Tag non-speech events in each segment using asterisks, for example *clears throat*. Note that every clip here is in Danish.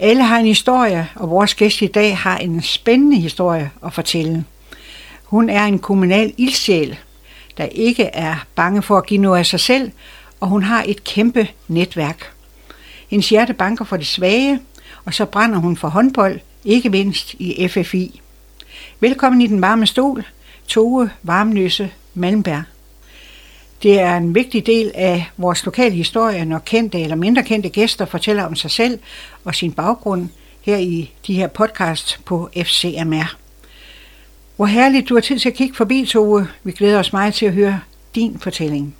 Alle har en historie, og vores gæst i dag har en spændende historie at fortælle. Hun er en kommunal ildsjæl, der ikke er bange for at give noget af sig selv, og hun har et kæmpe netværk. Hendes hjerte banker for de svage, og så brænder hun for håndbold, ikke mindst i FFI. Velkommen i den varme stol, Tove Varmløse Malmberg. Det er en vigtig del af vores lokale historie, når kendte eller mindre kendte gæster fortæller om sig selv og sin baggrund her i de her podcasts på FCMR. Hvor herligt du har tid til at kigge forbi, Tove. Vi glæder os meget til at høre din fortælling.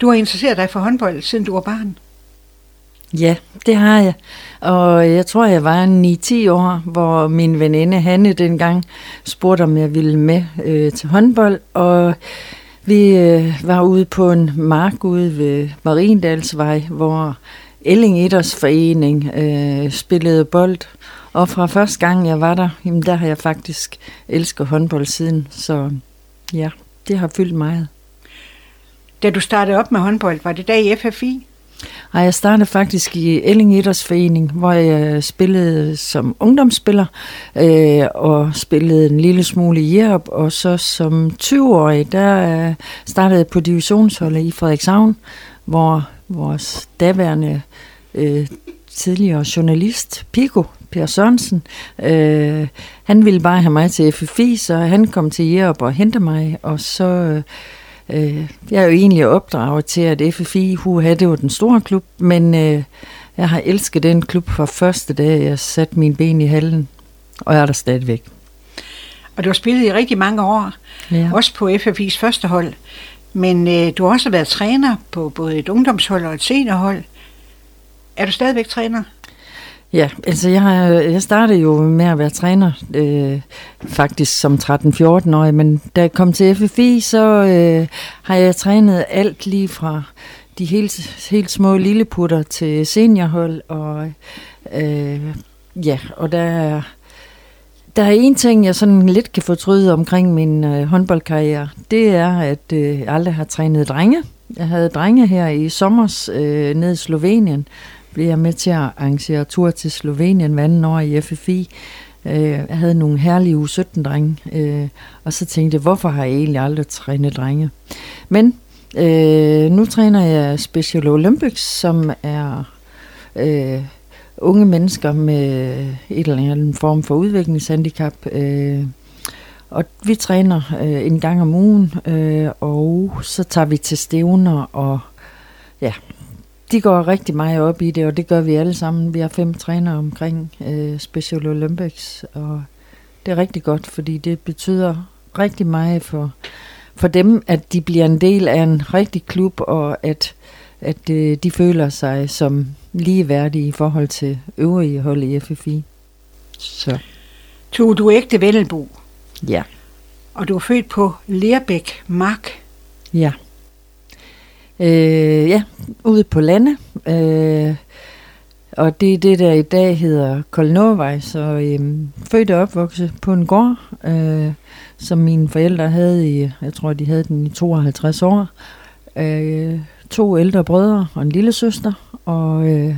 Du har interesseret dig for håndbold, siden du var barn. Ja, det har jeg. Og jeg tror, jeg var 9-10 år, hvor min veninde Hanne dengang spurgte, om jeg ville med øh, til håndbold. Og vi øh, var ude på en mark ude ved Mariendalsvej, hvor Elling forening øh, spillede bold. Og fra første gang jeg var der, jamen der har jeg faktisk elsket håndbold siden. Så ja, det har fyldt meget. Da du startede op med håndbold, var det der i FFI? Og jeg startede faktisk i Elling Idrætsforening, hvor jeg øh, spillede som ungdomsspiller øh, og spillede en lille smule i Jerup. Og så som 20-årig, der øh, startede jeg på divisionsholdet i Frederikshavn, hvor vores daværende øh, tidligere journalist, Pico, Per Sørensen, øh, han ville bare have mig til FFI, så han kom til Jerup og hentede mig, og så... Øh, Øh, jeg er jo egentlig opdraget til, at FFI, huha, det var den store klub, men øh, jeg har elsket den klub fra første dag, jeg satte min ben i hallen, og jeg er der stadigvæk. Og du har spillet i rigtig mange år, ja. også på FFI's første hold, men øh, du har også været træner på både et ungdomshold og et seniorhold. Er du stadigvæk træner? Ja, altså jeg, jeg startede jo med at være træner øh, faktisk som 13-14-årig, men da jeg kom til FFI, så øh, har jeg trænet alt lige fra de helt, helt små lilleputter til seniorhold, og øh, ja, og der er, der er en ting, jeg sådan lidt kan fortryde omkring min øh, håndboldkarriere, det er, at øh, jeg aldrig har trænet drenge. Jeg havde drenge her i sommers øh, nede i Slovenien, blev jeg med til at arrangere tur til Slovenien hver anden år i FFI. Øh, jeg havde nogle herlige U17-drenge, øh, og så tænkte jeg, hvorfor har jeg egentlig aldrig trænet drenge? Men øh, nu træner jeg Special Olympics, som er øh, unge mennesker med et eller andet form for udviklingshandicap. Øh, og vi træner øh, en gang om ugen, øh, og så tager vi til stævner og ja, de går rigtig meget op i det, og det gør vi alle sammen. Vi har fem trænere omkring øh, Special Olympics, og det er rigtig godt, fordi det betyder rigtig meget for, for dem, at de bliver en del af en rigtig klub, og at, at øh, de føler sig som ligeværdige i forhold til øvrige hold i FFI. Så. To, du ægte Vennelbo. Ja. Og du er født på Lerbæk Mark. Ja. Øh, ja, ude på landet. Øh, og det er det, der i dag hedder Kolnovej. Så øh, født og opvokset på en gård, øh, som mine forældre havde i, jeg tror, de havde den i 52 år. Øh, to ældre brødre og en lille søster. Og øh,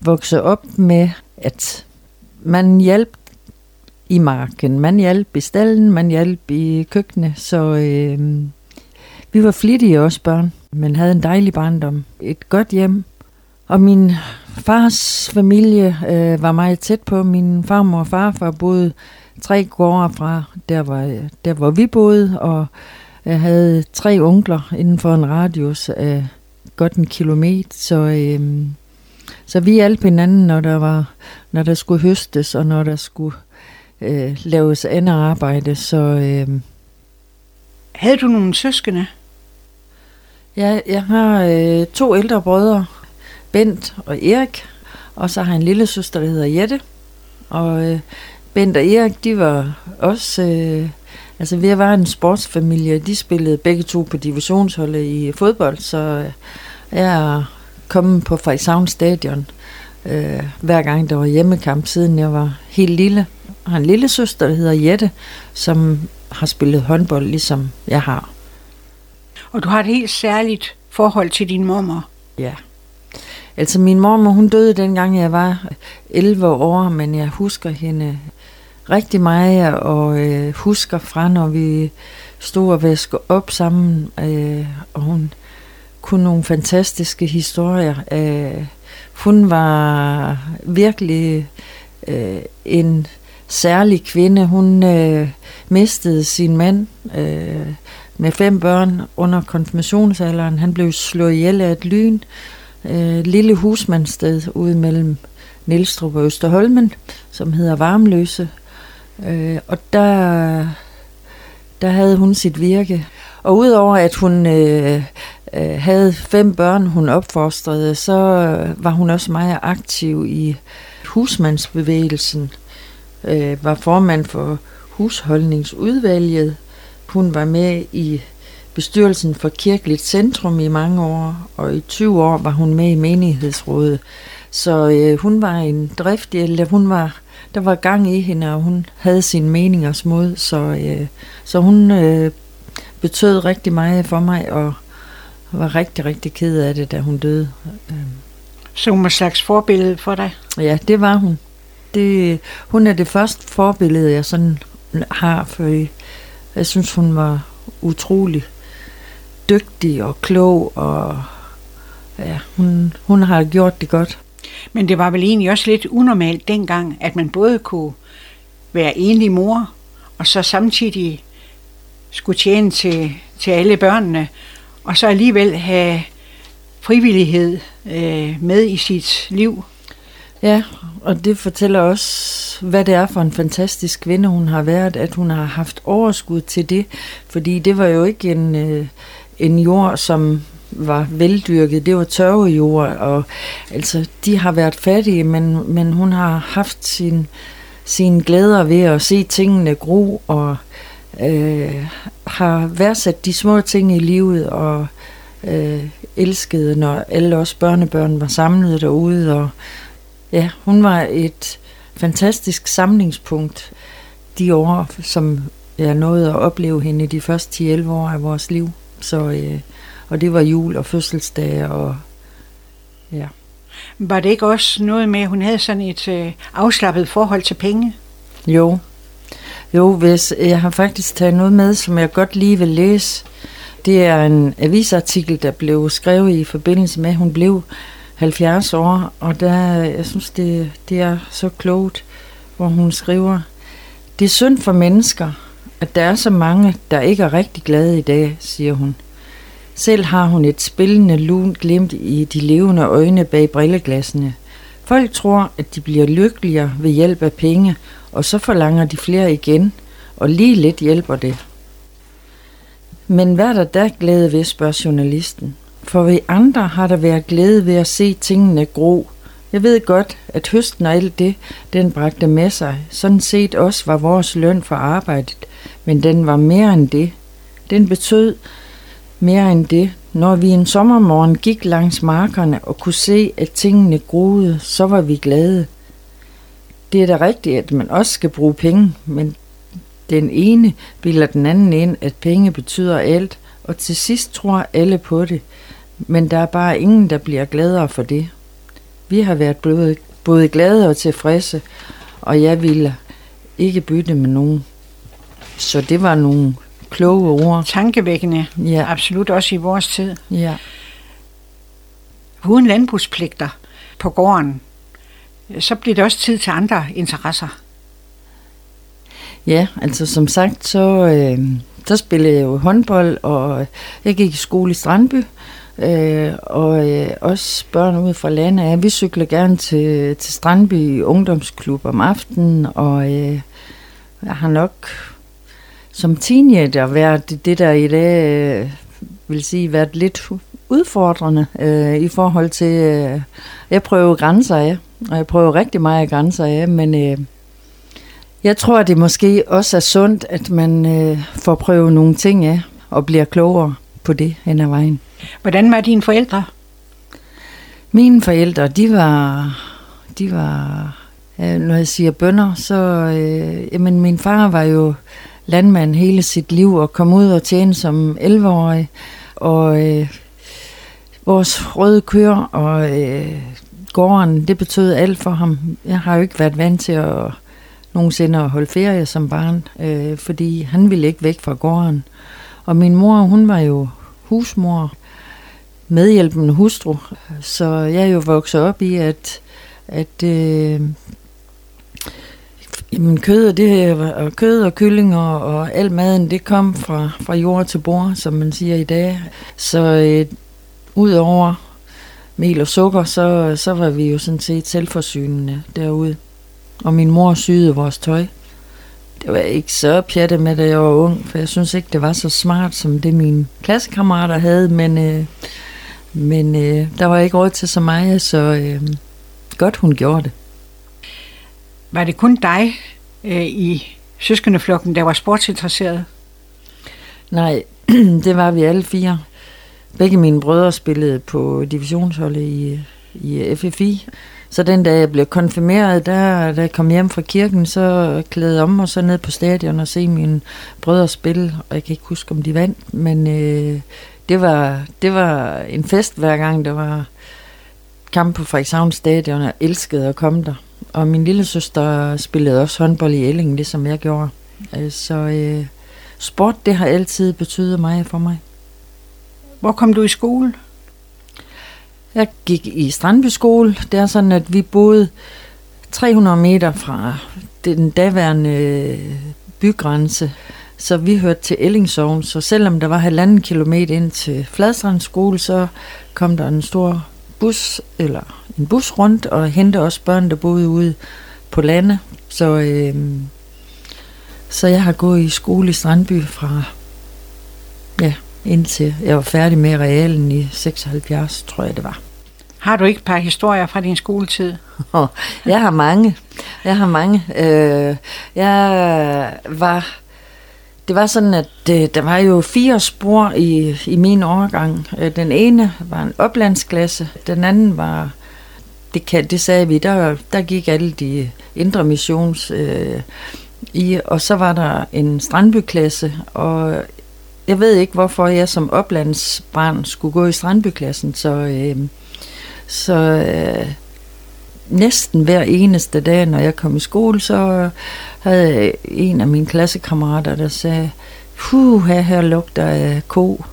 voksede op med, at man hjalp i marken, man hjalp i stallen, man hjalp i køkkenet. Så øh, vi var flittige også børn men havde en dejlig barndom. Et godt hjem. Og min fars familie øh, var meget tæt på. Min farmor og farfar boede tre gårde fra der, var, der hvor vi boede, og jeg havde tre onkler inden for en radius af godt en kilometer. Så, øh, så vi hjalp hinanden, når der, var, når der skulle høstes, og når der skulle øh, laves andet arbejde. Så, øh, havde du nogle søskende? Ja, jeg har øh, to ældre brødre, Bent og Erik, og så har jeg en lille søster, der hedder Jette. Og øh, Bent og Erik, de var også... Øh, altså, vi var en sportsfamilie. De spillede begge to på divisionsholdet i fodbold, så øh, jeg er kommet på Frederikshavn Stadion øh, hver gang der var hjemmekamp, siden jeg var helt lille. Jeg har en lille søster, der hedder Jette, som har spillet håndbold, ligesom jeg har. Og du har et helt særligt forhold til din mormor. Ja. Altså min mormor, hun døde dengang jeg var 11 år, men jeg husker hende rigtig meget, og øh, husker fra, når vi stod og vaskede op sammen, øh, og hun kunne nogle fantastiske historier. Øh, hun var virkelig øh, en særlig kvinde. Hun øh, mistede sin mand øh, med fem børn under konfirmationsalderen. Han blev slået ihjel af et lyn. Øh, lille husmandsted ude mellem Nielstrup og Østerholmen, som hedder Varmløse. Øh, og der, der havde hun sit virke. Og udover at hun øh, øh, havde fem børn, hun opfostrede, så var hun også meget aktiv i husmandsbevægelsen. Øh, var formand for husholdningsudvalget. Hun var med i bestyrelsen for Kirkeligt Centrum i mange år, og i 20 år var hun med i menighedsrådet. Så øh, hun var en driftig, eller hun var, der var gang i hende, og hun havde sin meningers mod, så, øh, så hun øh, betød rigtig meget for mig, og var rigtig, rigtig ked af det, da hun døde. Så hun var slags forbillede for dig? Ja, det var hun. Det, hun er det første forbillede, jeg sådan har, for jeg synes, hun var utrolig dygtig og klog, og ja, hun, hun har gjort det godt. Men det var vel egentlig også lidt unormalt dengang, at man både kunne være enlig mor, og så samtidig skulle tjene til, til alle børnene, og så alligevel have frivillighed øh, med i sit liv. Ja, og det fortæller også, hvad det er for en fantastisk kvinde, hun har været, at hun har haft overskud til det, fordi det var jo ikke en, øh, en jord, som var veldyrket, det var tørvejord, og altså, de har været fattige, men, men hun har haft sin, sine glæder ved at se tingene gro, og øh, har værdsat de små ting i livet, og øh, elskede, når alle os børnebørn var samlet derude, og ja, hun var et fantastisk samlingspunkt de år, som jeg nåede at opleve hende i de første 10-11 år af vores liv. Så, øh, og det var jul og fødselsdag og ja. Var det ikke også noget med, at hun havde sådan et øh, afslappet forhold til penge? Jo. Jo, hvis jeg har faktisk taget noget med, som jeg godt lige vil læse. Det er en avisartikel, der blev skrevet i forbindelse med, at hun blev 70 år, og der, jeg synes, det, det er så klogt, hvor hun skriver, det er synd for mennesker, at der er så mange, der ikke er rigtig glade i dag, siger hun. Selv har hun et spillende lunt glimt i de levende øjne bag brilleglassene. Folk tror, at de bliver lykkeligere ved hjælp af penge, og så forlanger de flere igen, og lige lidt hjælper det. Men hvad er der da glæde ved, spørger journalisten. For vi andre har der været glæde ved at se tingene gro. Jeg ved godt, at høsten og alt det, den bragte med sig, sådan set også var vores løn for arbejdet, men den var mere end det. Den betød mere end det. Når vi en sommermorgen gik langs markerne og kunne se, at tingene groede, så var vi glade. Det er da rigtigt, at man også skal bruge penge, men den ene bilder den anden ind, at penge betyder alt, og til sidst tror alle på det. Men der er bare ingen, der bliver gladere for det. Vi har været både, både glade og tilfredse, og jeg ville ikke bytte med nogen. Så det var nogle kloge ord. Tankevækkende. Ja. Absolut også i vores tid. Ja. Uden landbrugspligter på gården, så bliver det også tid til andre interesser. Ja, altså som sagt, så, øh, så spillede jeg jo håndbold, og jeg gik i skole i Strandby, øh, og øh, også børn ud fra landet. Ja, vi cykler gerne til, til Strandby Ungdomsklub om aftenen, og øh, jeg har nok som teenager været det, der i dag øh, vil sige, været lidt udfordrende øh, i forhold til, øh, jeg prøver grænser af, og jeg prøver rigtig meget grænser af, men øh, jeg tror, at det måske også er sundt, at man øh, får prøvet nogle ting af, og bliver klogere på det hen ad vejen. Hvordan var dine forældre? Mine forældre, de var, de var når jeg siger bønder, så, øh, jamen min far var jo landmand hele sit liv og kom ud og tjene som 11-årig. Og øh, vores røde køer og øh, gården, det betød alt for ham. Jeg har jo ikke været vant til at nogensinde at holde ferie som barn, øh, fordi han ville ikke væk fra gården. Og min mor, hun var jo husmor, medhjælpende hustru, så jeg er jo vokset op i, at, at øh, Jamen kød, det, og kød og kyllinger og al maden, det kom fra, fra jord til bord, som man siger i dag. Så øh, udover mel og sukker, så, så var vi jo sådan set selvforsynende derude. Og min mor syede vores tøj. Det var ikke så pjatte med, da jeg var ung, for jeg synes ikke, det var så smart, som det mine klassekammerater havde, men, øh, men øh, der var ikke råd til så meget, så øh, godt hun gjorde det. Var det kun dig øh, i søskendeflokken, der var sportsinteresseret? Nej, *clears throat* det var vi alle fire. Begge mine brødre spillede på divisionsholdet i, i FFI. Så den dag jeg blev konfirmeret, der, da jeg kom hjem fra kirken, så klædte om og så ned på stadion og se mine brødre spille. Og jeg kan ikke huske, om de vandt, men øh, det, var, det var en fest hver gang, der var kamp på Frederikshavn stadion. Jeg elskede at komme der. Og min lille søster spillede også håndbold i Elling, det som jeg gjorde. Øh, så øh, sport, det har altid betydet meget for mig. Hvor kom du i skole? Jeg gik i Strandby skole. Det er sådan, at vi boede 300 meter fra den daværende øh, bygrænse. Så vi hørte til Ellingsovn, så selvom der var halvanden kilometer ind til Fladstrand skole, så kom der en stor bus, eller en bus rundt, og hente også børn, der boede ude på landet. Så, øh, så jeg har gået i skole i Strandby fra, ja, indtil jeg var færdig med realen i 76, tror jeg det var. Har du ikke et par historier fra din skoletid? *laughs* jeg har mange. Jeg har mange. Øh, jeg var... Det var sådan, at øh, der var jo fire spor i, i min overgang. Øh, den ene var en oplandsklasse, den anden var, det, kan, det sagde vi, der, der gik alle de indre missions øh, i, og så var der en strandbyklasse, og jeg ved ikke, hvorfor jeg som oplandsbarn skulle gå i strandbyklassen, så, øh, så øh, næsten hver eneste dag, når jeg kom i skole, så havde en af mine klassekammerater, der sagde, puh, her, her lugter af ko.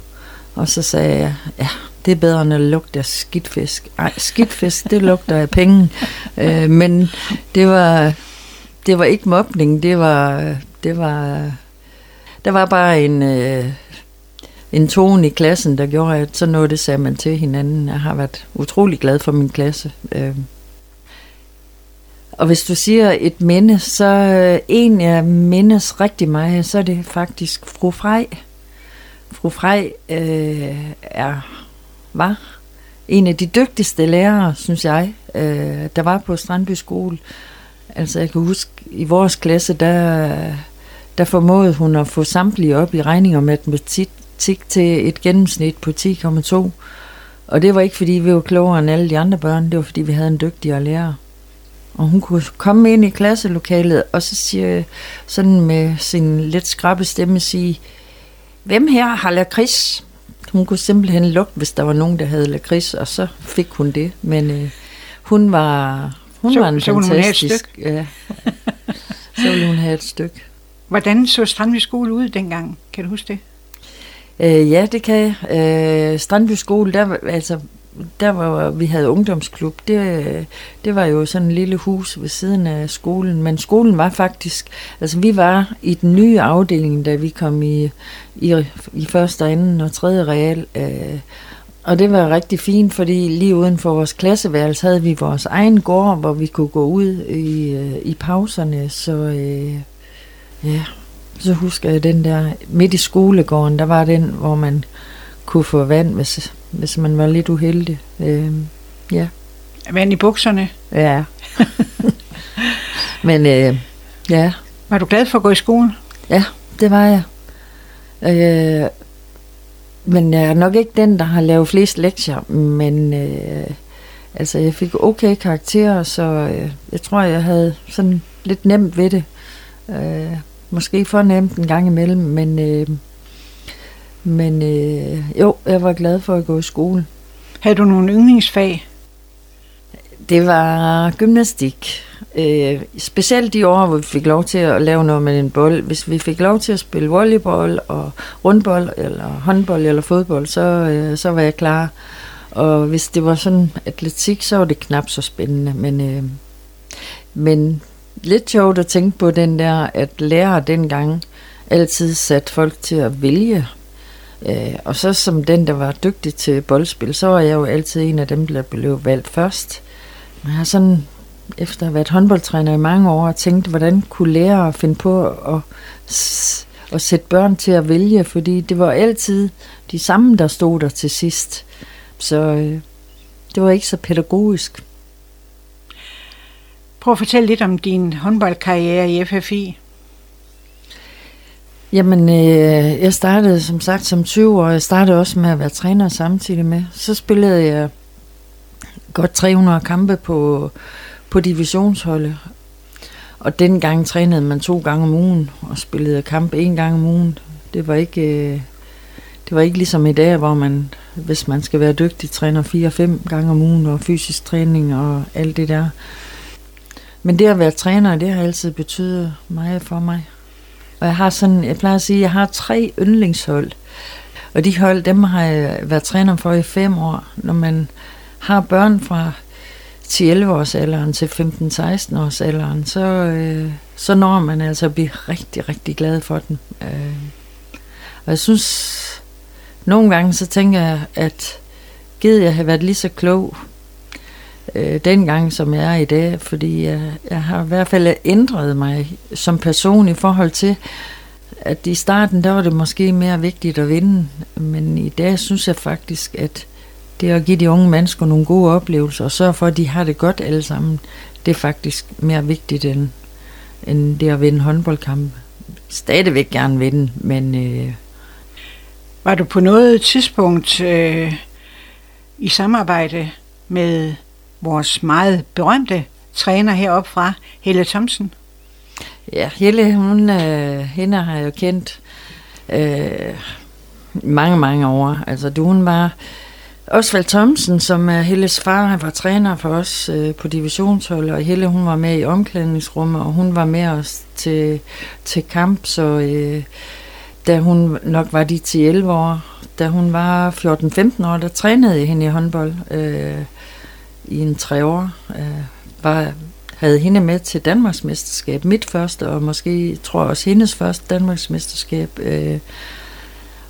Og så sagde jeg, ja, det er bedre end at lugte af skidtfisk. Nej, skidtfisk, det lugter af penge. *laughs* øh, men det var, det var ikke mobning, det var, det var der var bare en, øh, en tone i klassen, der gjorde, at så noget det sagde man til hinanden. Jeg har været utrolig glad for min klasse. Øh. Og hvis du siger et minde, så øh, en jeg mindes rigtig meget, så er det faktisk fru Frej. Fru Frej øh, er, var en af de dygtigste lærere, synes jeg, øh, der var på Strandby skole. Altså jeg kan huske, i vores klasse, der der formåede hun at få samtlige op i regning og matematik til et gennemsnit på 10,2. Og det var ikke, fordi vi var klogere end alle de andre børn, det var, fordi vi havde en dygtigere lærer. Og hun kunne komme ind i klasselokalet, og så siger sådan med sin lidt skrappe stemme sige, hvem her har lakrids? Hun kunne simpelthen lugte, hvis der var nogen, der havde lakrids, og så fik hun det. Men øh, hun var, hun så, var en så fantastisk... Hun ja. *laughs* så ville hun have et stykke. Hvordan så Strandby skole ud dengang? Kan du huske det? Øh, ja, det kan jeg. Øh, Strandby skole, der, altså, der var vi havde ungdomsklub. Det, øh, det var jo sådan en lille hus ved siden af skolen. Men skolen var faktisk... Altså, vi var i den nye afdeling, da vi kom i, i, i første, anden og tredje real. Øh, og det var rigtig fint, fordi lige uden for vores klasseværelse havde vi vores egen gård, hvor vi kunne gå ud i, øh, i pauserne. Så øh, Ja, så husker jeg den der, midt i skolegården, der var den, hvor man kunne få vand, hvis, hvis man var lidt uheldig. Øh, ja. Vand i bukserne? Ja. *laughs* Men øh, ja. Var du glad for at gå i skole? Ja, det var jeg. Øh, men jeg er nok ikke den, der har lavet flest lektier, men øh, altså jeg fik okay karakterer, så øh, jeg tror, jeg havde sådan lidt nemt ved det. Øh, måske for nemt en gang imellem, men, øh, men øh, jo, jeg var glad for at gå i skole. Havde du nogle yndlingsfag? Det var gymnastik. Øh, specielt de år, hvor vi fik lov til at lave noget med en bold. Hvis vi fik lov til at spille volleyball og rundbold, eller håndbold eller fodbold, så, øh, så var jeg klar. Og hvis det var sådan atletik, så var det knap så spændende. Men, øh, men lidt sjovt at tænke på den der, at lærer dengang altid sat folk til at vælge. Øh, og så som den, der var dygtig til boldspil, så var jeg jo altid en af dem, der blev valgt først. Jeg har sådan, efter at have været håndboldtræner i mange år, tænkt, hvordan kunne lærere finde på at, at sætte børn til at vælge, fordi det var altid de samme, der stod der til sidst. Så øh, det var ikke så pædagogisk. Prøv at fortælle lidt om din håndboldkarriere i FFI. Jamen, øh, jeg startede som sagt som 20 år. Jeg startede også med at være træner samtidig med. Så spillede jeg godt 300 kampe på, på divisionsholdet. Og dengang trænede man to gange om ugen og spillede kamp en gang om ugen. Det var ikke, øh, det var ikke ligesom i dag, hvor man, hvis man skal være dygtig, træner fire-fem gange om ugen og fysisk træning og alt det der. Men det at være træner, det har altid betydet meget for mig. Og jeg har sådan, jeg plejer at sige, jeg har tre yndlingshold. Og de hold, dem har jeg været træner for i fem år. Når man har børn fra 10-11 års alderen til 15-16 års alderen, så, øh, så når man altså at blive rigtig, rigtig glad for den. Øh, og jeg synes, nogle gange så tænker jeg, at givet jeg have været lige så klog øh, dengang, som jeg er i dag, fordi jeg, jeg har i hvert fald ændret mig som person i forhold til, at i starten, der var det måske mere vigtigt at vinde, men i dag synes jeg faktisk, at det at give de unge mennesker nogle gode oplevelser, og sørge for, at de har det godt alle sammen, det er faktisk mere vigtigt end, end det at vinde håndboldkampe. Stadigvæk gerne vinde, men... Øh, var du på noget tidspunkt øh, i samarbejde med vores meget berømte træner heroppe fra, Helle Thomsen? Ja, Helle, hun, øh, hende har jeg jo kendt øh, mange, mange år. Altså, du, hun var Osvald Thomsen, som er Helles far, han var træner for os øh, på divisionshold, og Helle, hun var med i omklædningsrummet, og hun var med os til, til kamp, så øh, da hun nok var de 10-11 år, da hun var 14-15 år, der trænede jeg hende i håndbold. Øh, i en tre år. Øh, var, havde hende med til Danmarksmesterskab, mit første, og måske, tror jeg også, hendes første Danmarksmesterskab. Øh,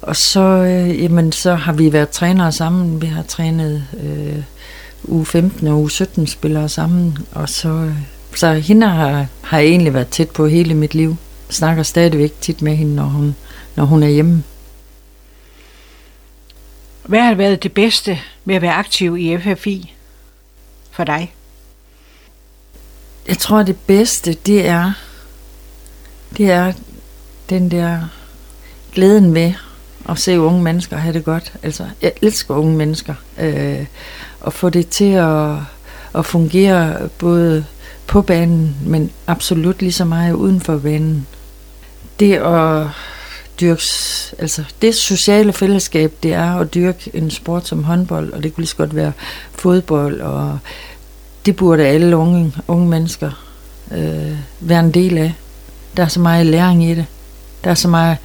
og så, øh, jamen, så har vi været trænere sammen. Vi har trænet øh, u 15 og u 17 spillere sammen. Og så, øh, så hende har, har jeg egentlig været tæt på hele mit liv. Snakker stadigvæk tit med hende, når hun, når hun er hjemme. Hvad har været det bedste med at være aktiv i FFI? For dig? Jeg tror, det bedste, det er, det er den der glæden ved at se unge mennesker have det godt. Altså, jeg elsker unge mennesker. Øh, og få det til at, at fungere både på banen, men absolut lige så meget uden for banen. Det at dyrke, altså det sociale fællesskab, det er at dyrke en sport som håndbold, og det kunne lige så godt være fodbold og det burde alle unge, unge mennesker øh, være en del af. Der er så meget læring i det. Der er så meget,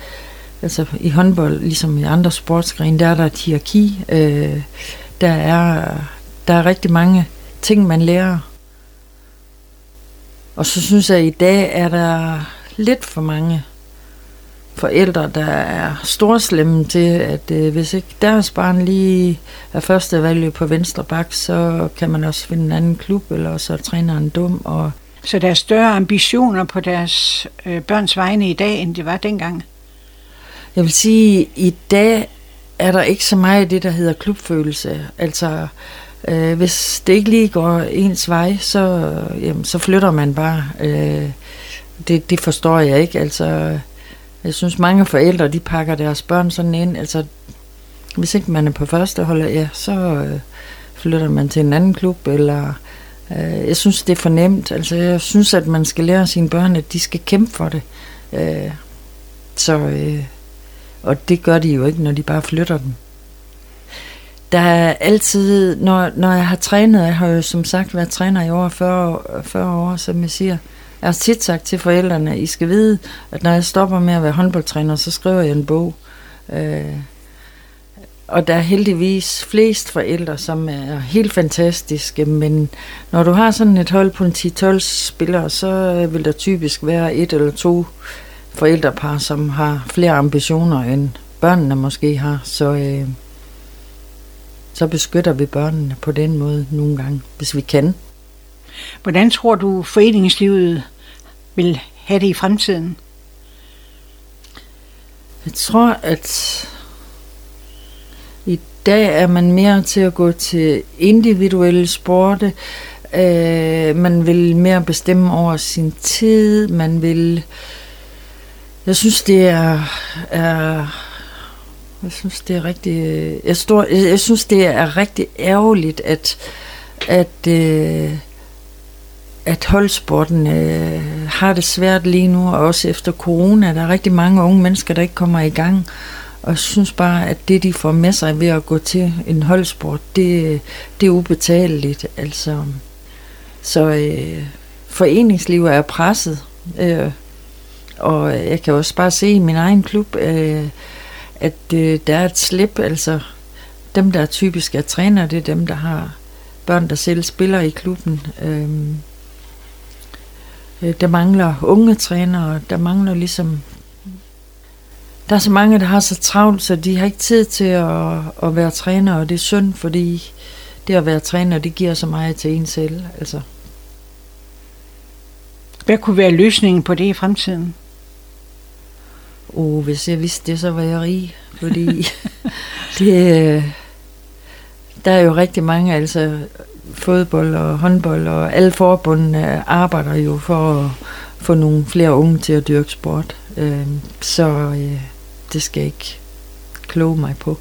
altså i håndbold, ligesom i andre sportsgrene, der er der et hierarki. Øh, der, er, der er rigtig mange ting, man lærer. Og så synes jeg, at i dag er der lidt for mange forældre, der er storslemme til, at øh, hvis ikke deres barn lige er første valg på venstre bak, så kan man også finde en anden klub, eller så træner en dum. Og så der er større ambitioner på deres øh, børns vegne i dag, end det var dengang? Jeg vil sige, at i dag er der ikke så meget af det, der hedder klubfølelse. Altså, øh, hvis det ikke lige går ens vej, så, jamen, så flytter man bare. Øh, det, det forstår jeg ikke. Altså, jeg synes, mange forældre, de pakker deres børn sådan ind. Altså, hvis ikke man er på første hold, ja, så øh, flytter man til en anden klub, eller øh, jeg synes, det er for nemt. Altså, jeg synes, at man skal lære sine børn, at de skal kæmpe for det. Øh, så, øh, og det gør de jo ikke, når de bare flytter dem. der er altid, når, når jeg har trænet, jeg har jo som sagt været træner i over 40, 40 år, som jeg siger, jeg har tit sagt til forældrene, I skal vide, at når jeg stopper med at være håndboldtræner, så skriver jeg en bog. Øh, og der er heldigvis flest forældre, som er helt fantastiske, men når du har sådan et hold på en 10-12 spillere, så vil der typisk være et eller to forældrepar, som har flere ambitioner, end børnene måske har. Så, øh, så beskytter vi børnene på den måde nogle gange, hvis vi kan. Hvordan tror du, foreningslivet vil have det i fremtiden? Jeg tror, at i dag er man mere til at gå til individuelle sporte. Øh, man vil mere bestemme over sin tid. Man vil... Jeg synes, det er... er jeg synes, det er rigtig... Jeg, står, jeg synes, det er rigtig ærgerligt, at, at, øh, at holdsporten øh, har det svært lige nu, og også efter corona. Der er rigtig mange unge mennesker, der ikke kommer i gang. Og jeg synes bare, at det, de får med sig ved at gå til en holdsport, det, det er ubetaleligt. Altså, så øh, foreningslivet er presset. Øh, og jeg kan også bare se i min egen klub, øh, at øh, der er et slip. Altså, dem, der typisk er træner, det er dem, der har børn, der selv spiller i klubben. Øh, der mangler unge trænere, der mangler ligesom der er så mange, der har så travlt, så de har ikke tid til at, at være træner, og det er synd, fordi det at være træner, det giver så meget til en selv. Altså. Hvad kunne være løsningen på det i fremtiden? Oh, hvis jeg vidste det, så var jeg rig, fordi *laughs* det, øh, der er jo rigtig mange, altså fodbold og håndbold og alle forbundene arbejder jo for at få nogle flere unge til at dyrke sport. Øh, så øh, det skal jeg ikke kloge mig på.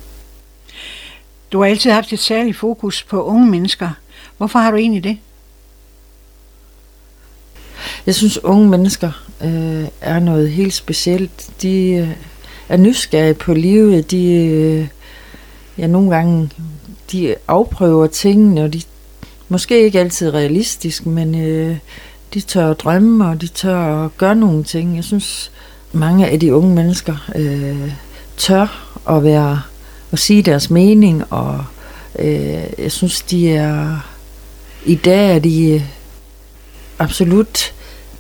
Du har altid haft et særligt fokus på unge mennesker. Hvorfor har du egentlig det? Jeg synes, unge mennesker øh, er noget helt specielt. De øh, er nysgerrige på livet. De, øh, ja, nogle gange de afprøver tingene, og de måske ikke altid realistisk, men øh, de tør drømme, og de tør gøre nogle ting. Jeg synes, mange af de unge mennesker øh, tør at være at sige deres mening, og øh, jeg synes, de er i dag er de øh, absolut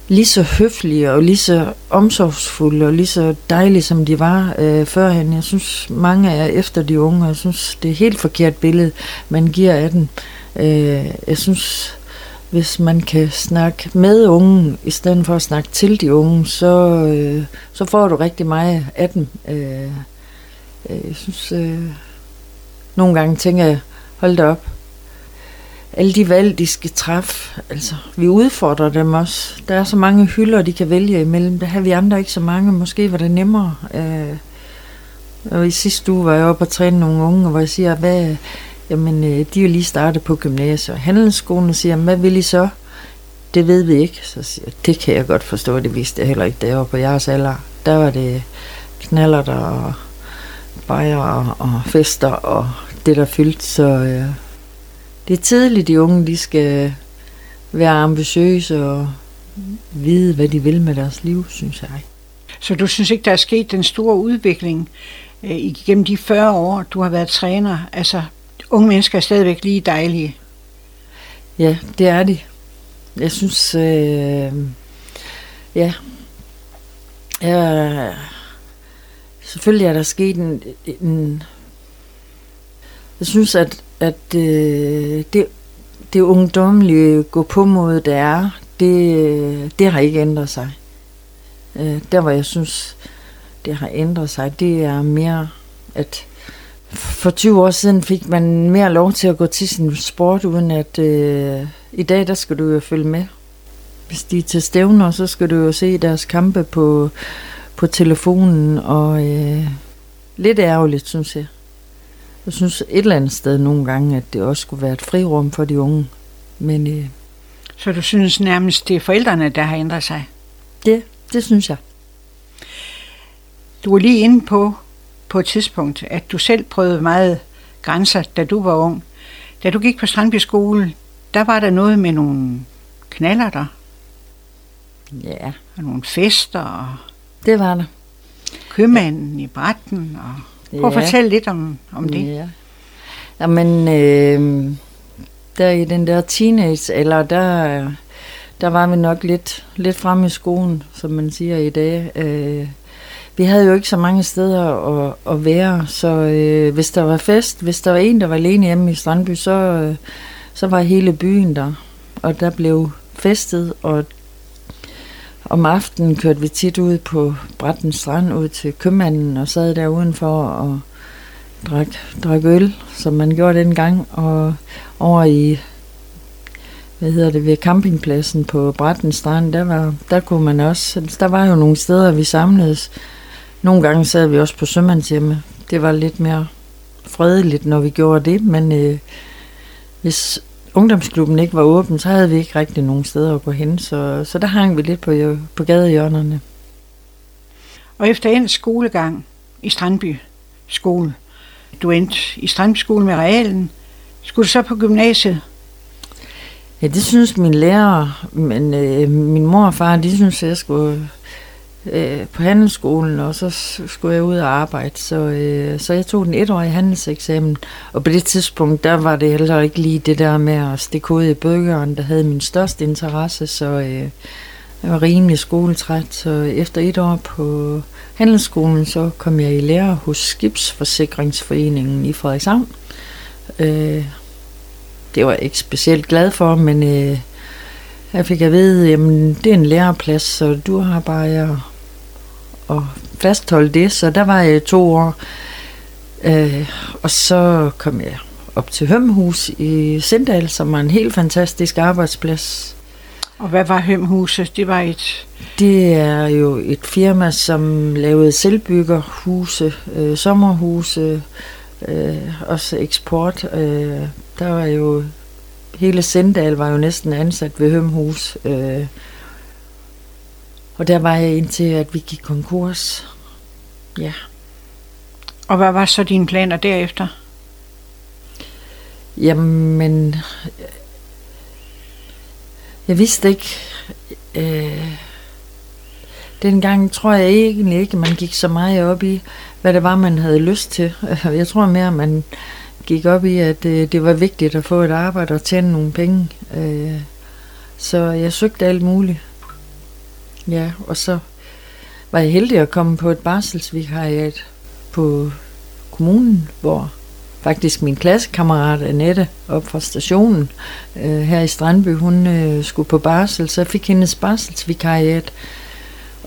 lige så høflige og lige så omsorgsfulde og lige så dejlige, som de var øh, førhen. Jeg synes, mange er efter de unge, og jeg synes, det er et helt forkert billede, man giver af dem. Øh, jeg synes, hvis man kan snakke med unge, i stedet for at snakke til de unge, så, øh, så får du rigtig meget af dem. Øh, øh, jeg synes, øh, nogle gange tænker jeg, hold da op, alle de valg, de skal træffe, altså, vi udfordrer dem også. Der er så mange hylder, de kan vælge imellem. Der har vi andre ikke så mange. Måske var det nemmere. Øh, og i sidste uge var jeg oppe og træne nogle unge, hvor jeg siger, hvad, Jamen, øh, de er jo lige startet på gymnasiet og handelsskolen og siger, hvad vil I så? Det ved vi ikke. Så siger jeg, det kan jeg godt forstå, det vidste jeg heller ikke, da jeg var på jeres alder. Der var det knaller der og bajer og, og fester og det der fyldt. Så øh, det er tidligt, de unge de skal være ambitiøse og vide, hvad de vil med deres liv, synes jeg. Så du synes ikke, der er sket den store udvikling øh, igennem de 40 år, du har været træner? Altså unge mennesker er stadigvæk lige dejlige. Ja, det er de. Jeg synes, øh, ja, ja, selvfølgelig er der sket en, en jeg synes, at, at øh, det, det ungdomlige gå på måde, der er, det, det har ikke ændret sig. Øh, der, hvor jeg synes, det har ændret sig, det er mere, at for 20 år siden fik man mere lov til at gå til sin sport, uden at øh, i dag, der skal du jo følge med. Hvis de er til stævner, så skal du jo se deres kampe på, på telefonen, og øh, lidt ærgerligt, synes jeg. Jeg synes et eller andet sted nogle gange, at det også skulle være et frirum for de unge. Men, øh, så du synes nærmest, det er forældrene, der har ændret sig? Det, det synes jeg. Du er lige inde på, på et tidspunkt, at du selv prøvede meget grænser, da du var ung. Da du gik på Strandby skole, der var der noget med nogle knaller der, Ja, og nogle fester, og det var der. købmanden i Bratten. Og... Prøv at Ja. fortælle lidt om, om det. Ja. Jamen, øh, der i den der teenage, eller der, der var vi nok lidt, lidt fremme i skolen, som man siger i dag. Øh, vi havde jo ikke så mange steder at, at være, så øh, hvis der var fest, hvis der var en, der var alene hjemme i Strandby, så, øh, så var hele byen der. Og der blev festet, og om aftenen kørte vi tit ud på Bratten Strand, ud til købmanden, og sad der udenfor og drak, drak øl, som man gjorde dengang, og over i, hvad hedder det, ved campingpladsen på Bratten Strand, der, var, der kunne man også, der var jo nogle steder, vi samledes. Nogle gange sad vi også på sømandshjemme. Det var lidt mere fredeligt, når vi gjorde det, men øh, hvis ungdomsklubben ikke var åben, så havde vi ikke rigtig nogen steder at gå hen, så, så der hang vi lidt på, på gadehjørnerne. Og efter endt skolegang i Strandby skole, du endte i Strandby skole med realen, skulle du så på gymnasiet? Ja, det synes min lærer, men øh, min mor og far, de synes, jeg skulle øh, på handelsskolen, og så skulle jeg ud og arbejde. Så, øh, så jeg tog den etårige handelseksamen, og på det tidspunkt, der var det heller ikke lige det der med at stikke ud i bøgeren, der havde min største interesse, så øh, jeg var rimelig skoletræt. Så efter et år på handelsskolen, så kom jeg i lære hos Skibsforsikringsforeningen i Frederikshavn. Øh, det var jeg ikke specielt glad for, men øh, jeg fik at vide, at det er en læreplads, så du har bare at, fastholde det. Så der var jeg i to år, øh, og så kom jeg op til Hømhus i Sindal, som var en helt fantastisk arbejdsplads. Og hvad var Hømhuset? Det var et... Det er jo et firma, som lavede selvbyggerhuse, øh, sommerhuse, øh, også eksport. Øh, der var jo hele Sendal var jo næsten ansat ved Hømhus. Øh, og der var jeg indtil, at vi gik konkurs. Ja. Og hvad var så dine planer derefter? Jamen, jeg vidste ikke. Øh, dengang tror jeg egentlig ikke, man gik så meget op i, hvad det var, man havde lyst til. *laughs* Jeg tror mere, man gik op i, at øh, det var vigtigt at få et arbejde og tjene nogle penge. Øh, så jeg søgte alt muligt. Ja, og så var jeg heldig at komme på et barselsvikariat på kommunen, hvor faktisk min klassekammerat Annette op fra stationen øh, her i Strandby, hun øh, skulle på barsel, så jeg fik hendes barselsvikariat.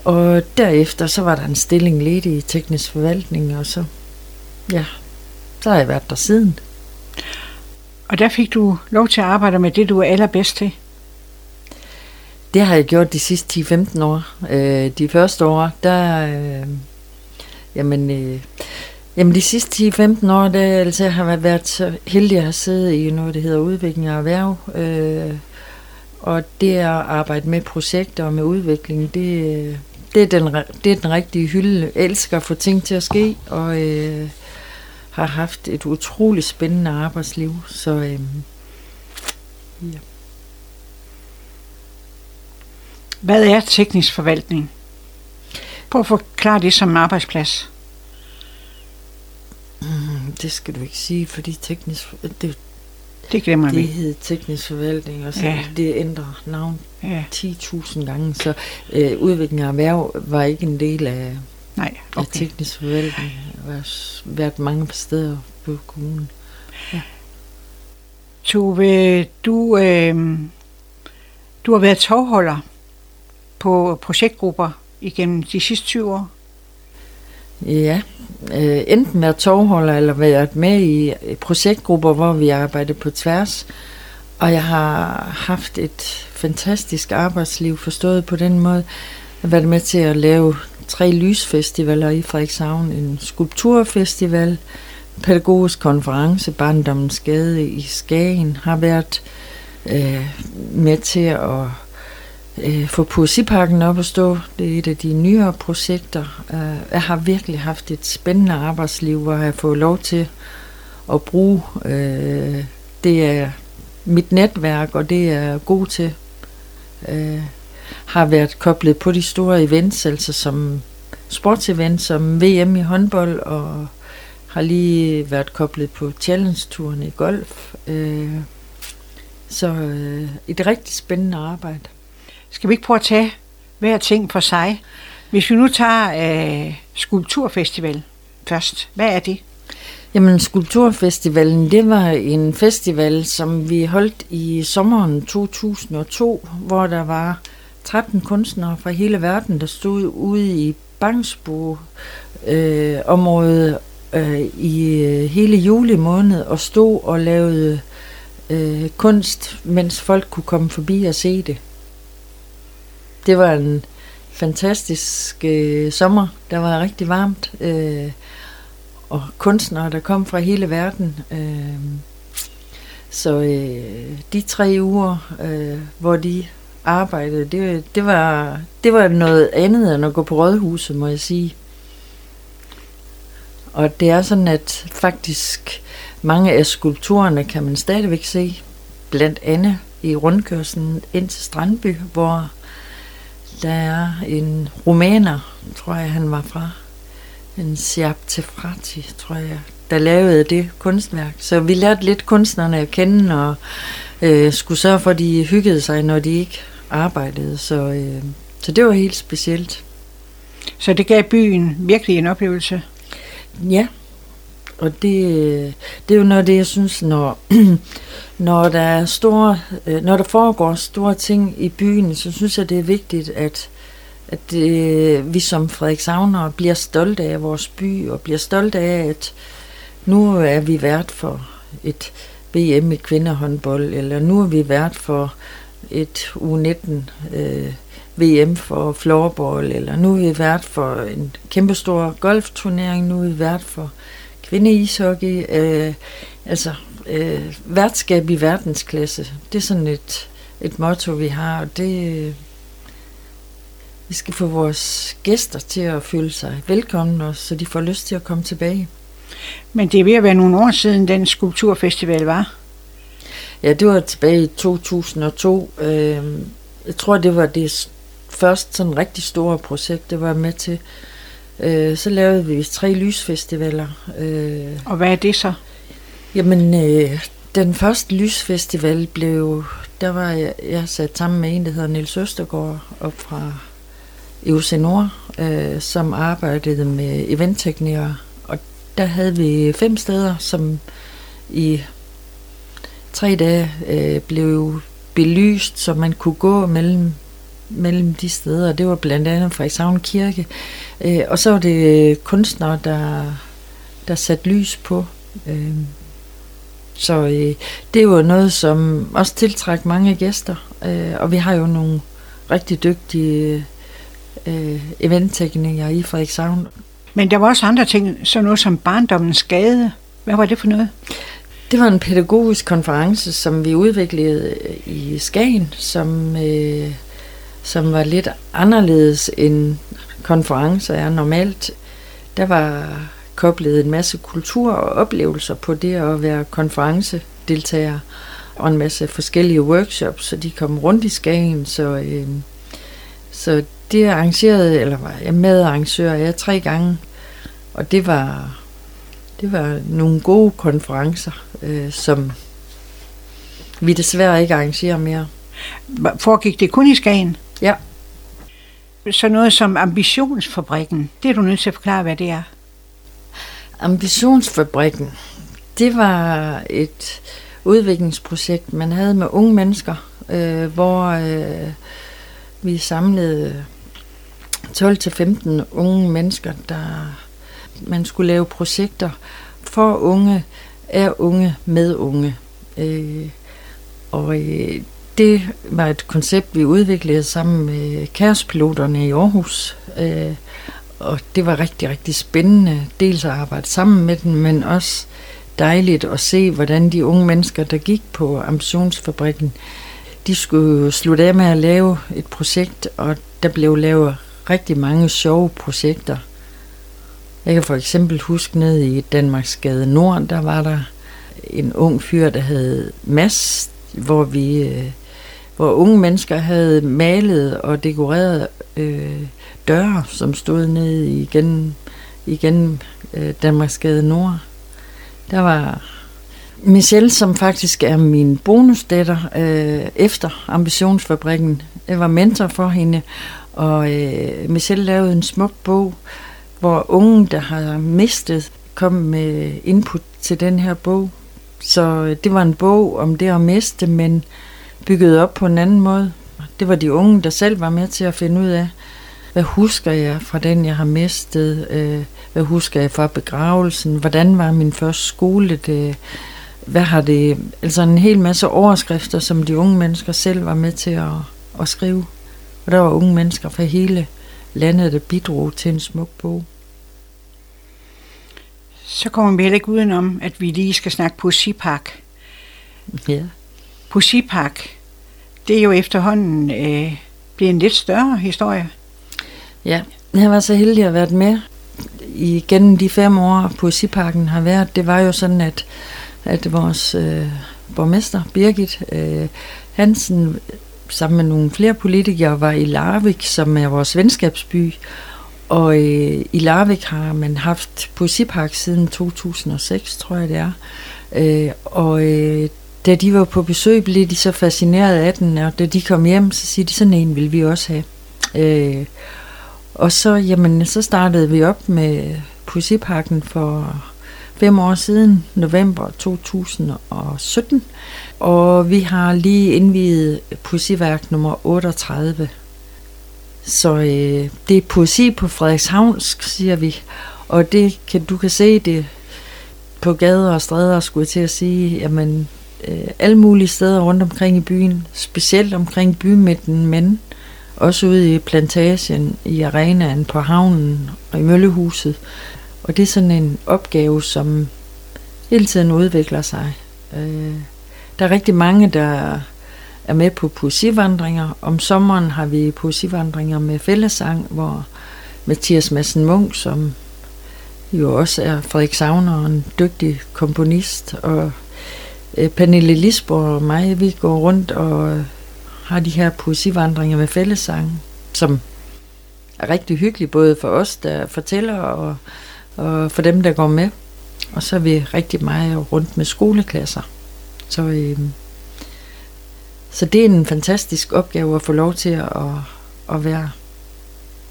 Og derefter så var der en stilling ledig i teknisk forvaltning, og så, ja, så har jeg været der siden. Og der fik du lov til at arbejde med det, du er allerbedst til. Det har jeg gjort de sidste 10-15 år. Øh, de første år, der... Øh, jamen, øh, jamen, de sidste 10-15 år, der altså, har jeg været så heldig at have siddet i noget, der hedder udvikling og erhverv. Øh, og det at arbejde med projekter og med udvikling, det, det, er, den, det er den rigtige hylde. Jeg elsker at få ting til at ske, og øh, har haft et utroligt spændende arbejdsliv. Så øh, ja. Hvad er teknisk forvaltning? Prøv at forklare det som arbejdsplads. Mm, det skal du ikke sige, fordi teknisk, det, Det glemmer det vi. hed teknisk forvaltning, og så Ja. ja. det ændrer navn Ja, 10.000 gange, så øh, udvikling af erhverv var ikke en del af, nej, okay. af teknisk forvaltning. Jeg har været mange steder på kommunen. Tove, du, øh, du har været tovholder på projektgrupper igennem de sidste 20 år. Ja, øh, enten været tovholder eller været med i projektgrupper, hvor vi arbejder på tværs. Og jeg har haft et fantastisk arbejdsliv, forstået på den måde. Jeg har været med til at lave tre lysfestivaler i Frederikshavn. En skulpturfestival, pædagogisk konference, Barndommens Gade i Skagen. Har været øh, med til at øh, få poesipakken op at stå. Det er et af de nyere projekter. Øh, jeg har virkelig haft et spændende arbejdsliv, hvor jeg har fået lov til at bruge. Øh, det er mit netværk, og det er god til. Øh, har været koblet på de store events, altså som sportsevent, som VM i håndbold, og har lige været koblet på challenge-turen i golf. Øh, så øh, et rigtig spændende arbejde. Skal vi ikke prøve at tage hver ting for sig? Hvis vi nu tager øh, Skulpturfestival først, hvad er det? Jamen, Skulpturfestivalen, det var en festival, som vi holdt i sommeren 2002, hvor der var 13 kunstnere fra hele verden, der stod ude i Bangsbo-området øh, øh, i øh, hele juli måned og stod og lavede øh, kunst, mens folk kunne komme forbi og se det. Det var en fantastisk øh, sommer. Der var rigtig varmt. Øh, og kunstnere, der kom fra hele verden. Øh, så øh, de tre uger, øh, hvor de arbejdede, det, det, var, det var noget andet end at gå på rådhuset, må jeg sige. Og det er sådan, at faktisk mange af skulpturerne kan man stadigvæk se, blandt andet i rundkørslen ind til Strandby, hvor der er en romaner, tror jeg han var fra, en Siap Tefrati, tror jeg, der lavede det kunstværk. Så vi lærte lidt kunstnerne at kende, og øh, skulle sørge for, at de hyggede sig, når de ikke arbejdede. Så, øh, så det var helt specielt. Så det gav byen virkelig en oplevelse? Ja, og det, øh, det er jo noget det, jeg synes, når, *clears throat* når der er store, øh, når der foregår store ting i byen, så synes jeg, det er vigtigt, at, at det, vi som Frederikshavner bliver stolte af vores by, og bliver stolte af, at nu er vi vært for et VM i kvindehåndbold, eller nu er vi vært for et U19 øh, VM for floorball, eller nu er vi vært for en kæmpestor golfturnering, nu er vi vært for kvindeishockey, øh, altså øh, værtskab i verdensklasse. Det er sådan et, et motto, vi har, og det, vi skal få vores gæster til at føle sig velkommen, og så de får lyst til at komme tilbage. Men det er ved at være nogle år siden, den skulpturfestival var. Ja, det var tilbage i 2002. Øh, jeg tror, det var det første sådan rigtig store projekt, det var med til. Øh, så lavede vi tre lysfestivaler. Øh, og hvad er det så? Jamen, øh, den første lysfestival blev, der var jeg, jeg sat sammen med en, der hedder Nils Østergaard op fra EUC Nord, øh, som arbejdede med eventteknikere. Og der havde vi fem steder, som i tre dage øh, blev belyst, så man kunne gå mellem mellem de steder. Det var blandt andet Frederikshavn Kirke. Øh, og så var det kunstnere, der, der satte lys på. Øh, så øh, det var noget, som også tiltræk mange gæster. Øh, og vi har jo nogle rigtig dygtige øh, eventteknikere i Frederikshavn. Men der var også andre ting, sådan noget som barndommens skade. Hvad var det for noget? Det var en pædagogisk konference, som vi udviklede i Skagen, som, øh, som var lidt anderledes end konferencer er normalt. Der var koblet en masse kultur og oplevelser på det at være konferencedeltager og en masse forskellige workshops, så de kom rundt i Skagen, så, øh, så det arrangerede, eller var jeg medarrangør af tre gange, og det var, det var nogle gode konferencer, øh, som vi desværre ikke arrangerer mere. Foregik det kun i Skagen? Ja. Så noget som ambitionsfabrikken, det er du nødt til at forklare, hvad det er. Ambitionsfabrikken, det var et udviklingsprojekt, man havde med unge mennesker, øh, hvor øh, vi samlede 12-15 unge mennesker, der man skulle lave projekter for unge, af unge, med unge. Øh, og øh, det var et koncept, vi udviklede sammen med kærespiloterne i Aarhus. Øh, og det var rigtig, rigtig spændende dels at arbejde sammen med dem, men også dejligt at se, hvordan de unge mennesker, der gik på ambitionsfabrikken, de skulle jo slutte af med at lave et projekt, og der blev lavet rigtig mange sjove projekter. Jeg kan for eksempel huske ned i Danmarksgade Nord, der var der en ung fyr, der hed Mads, hvor vi... Øh, hvor unge mennesker havde malet og dekoreret øh, døre, som stod nede igen, igen øh, Danmarksgade Nord. Der var Michelle, som faktisk er min bonusdatter øh, efter ambitionsfabrikken. Jeg var mentor for hende, og øh, Michelle lavede en smuk bog, hvor unge, der har mistet, kom med input til den her bog. Så øh, det var en bog om det at miste, men bygget op på en anden måde. Det var de unge, der selv var med til at finde ud af, hvad husker jeg fra den, jeg har mistet? Øh, hvad husker jeg fra begravelsen? Hvordan var min første skole? Det, hvad har det... Altså en hel masse overskrifter, som de unge mennesker selv var med til at, at skrive. Og der var unge mennesker fra hele landet, der bidrog til en smuk bog. Så kommer vi heller ikke udenom, at vi lige skal snakke poesipark. Ja. Poesipark, det er jo efterhånden øh, blevet en lidt større historie. Ja, jeg var så heldig at have været med igennem de fem år, Poesiparken har været. Det var jo sådan, at, at vores øh, borgmester, Birgit øh, Hansen, sammen med nogle flere politikere, var i Larvik, som er vores venskabsby. Og øh, i Larvik har man haft Poesipark siden 2006, tror jeg det er. Øh, og øh, da de var på besøg, blev de så fascineret af den, og da de kom hjem, så siger de, sådan en vil vi også have. Øh, og så, jamen, så startede vi op med Poesiparken for fem år siden, november 2017. Og vi har lige indviet poesiværk nummer 38. Så øh, det er poesi på Frederikshavnsk, siger vi. Og det kan, du kan se det på gader og stræder, skulle jeg til at sige. Jamen, øh, alle mulige steder rundt omkring i byen, specielt omkring bymidten, men også ude i plantagen, i arenaen, på havnen og i møllehuset. Og det er sådan en opgave, som hele tiden udvikler sig. Øh, der er rigtig mange, der er med på poesivandringer. Om sommeren har vi poesivandringer med fællesang, hvor Mathias Madsen Munk, som jo også er Frederik Savner, en dygtig komponist, og Øh, Pernille Lisborg og mig, vi går rundt og har de her poesivandringer med fællesang, som er rigtig hyggelige, både for os, der fortæller, og, og for dem, der går med. Og så er vi rigtig meget rundt med skoleklasser. Så, øh, så det er en fantastisk opgave at få lov til at, at være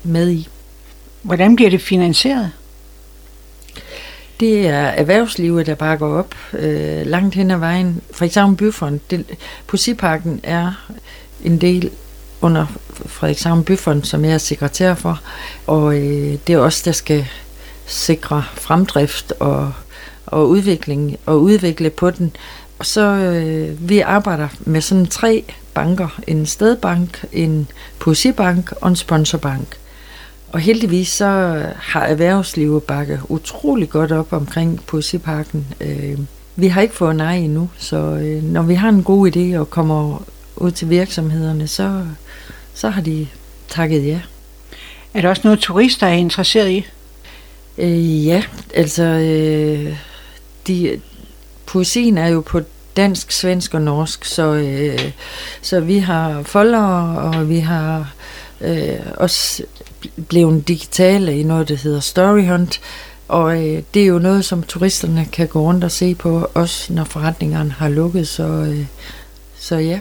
med i. Hvordan bliver det finansieret? Det er erhvervslivet, der bare går op øh, langt hen ad vejen. For eksempel Byfond. Det, Poesiparken er en del under Frederikshavn Byfond, som jeg er sekretær for. Og øh, det er også der skal sikre fremdrift og, og udvikling og udvikle på den. Og så øh, vi arbejder med sådan tre banker. En stedbank, en poesibank og en sponsorbank. Og heldigvis så har erhvervslivet bakket utrolig godt op omkring Poesiparken. Øh, vi har ikke fået nej endnu, så øh, når vi har en god idé og kommer ud til virksomhederne, så, så har de takket ja. Er der også noget, turister er interesseret i? Øh, ja, altså øh, de, poesien er jo på dansk, svensk og norsk, så, øh, så vi har folder, og vi har øh, også blevet digitale i noget, der hedder Storyhunt, og øh, det er jo noget, som turisterne kan gå rundt og se på, også når forretningerne har lukket, så, øh, så ja.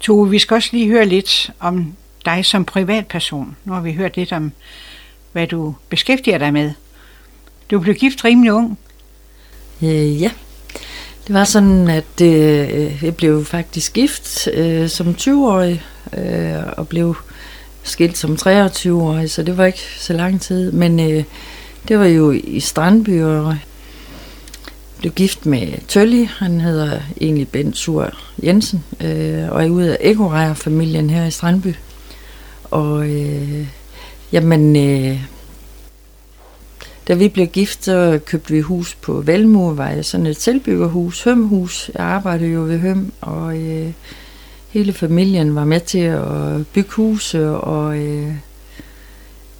Tove, vi skal også lige høre lidt om dig som privatperson. Nu har vi hørt lidt om, hvad du beskæftiger dig med. Du blev gift rimelig ung. Øh, ja, det var sådan, at øh, jeg blev faktisk gift øh, som 20-årig øh, og blev skilt som 23-årig, så det var ikke så lang tid. Men øh, det var jo i Strandby, og blev gift med Tølli. Han hedder egentlig Bent Sur Jensen, øh, og er ude af Ekorejer-familien her i Strandby. Og øh, jamen, øh, da vi blev gift, så købte vi hus på Valmuevej, sådan et tilbyggerhus, Hømhus. Jeg arbejdede jo ved Høm, og øh, hele familien var med til at bygge huse, og øh,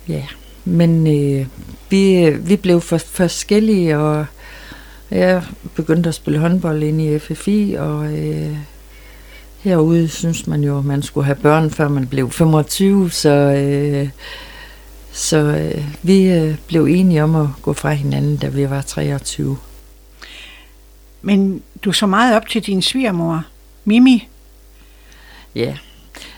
ja, men øh, vi, vi blev for forskellige, og Jeg begyndte at spille håndbold ind i FFI, og øh, herude synes man jo, at man skulle have børn, før man blev 25, så, øh, så øh, vi øh, blev enige om at gå fra hinanden, da vi var 23. Men du så meget op til din svigermor, Mimi. Ja,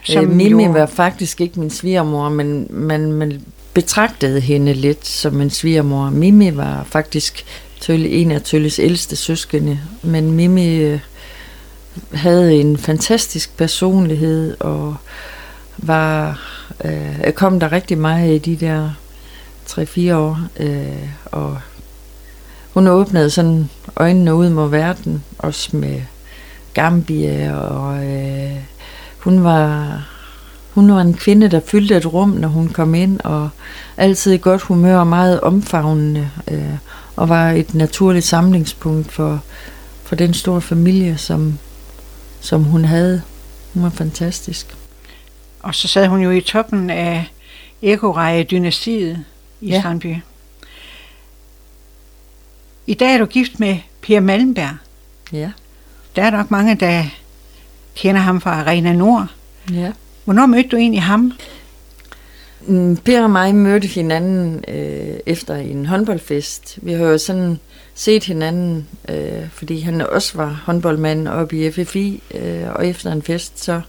som øh, Mimi var faktisk ikke min svigermor, men man, man betragtede hende lidt som en svigermor. Mimi var faktisk Tølle, en af Tølles ældste søskende, men Mimi øh, havde en fantastisk personlighed og var øh, kom der rigtig meget i de der 3-4 år, øh, og hun åbnede sådan øjnene ud mod verden, også med Gambia, og øh, hun var hun var en kvinde, der fyldte et rum, når hun kom ind, og altid i godt humør og meget omfavnende, øh, og var et naturligt samlingspunkt for, for den store familie, som, som hun havde. Hun var fantastisk. Og så sad hun jo i toppen af Ekoreje-dynastiet i ja. Strandby. I dag er du gift med Per Malmberg. Ja. Der er nok mange, der kender ham fra Arena Nord. Ja. Hvornår mødte du egentlig ham? Mm, per og mig mødte hinanden øh, efter en håndboldfest. Vi har jo sådan set hinanden, øh, fordi han også var håndboldmand oppe i FFI, øh, og efter en fest, så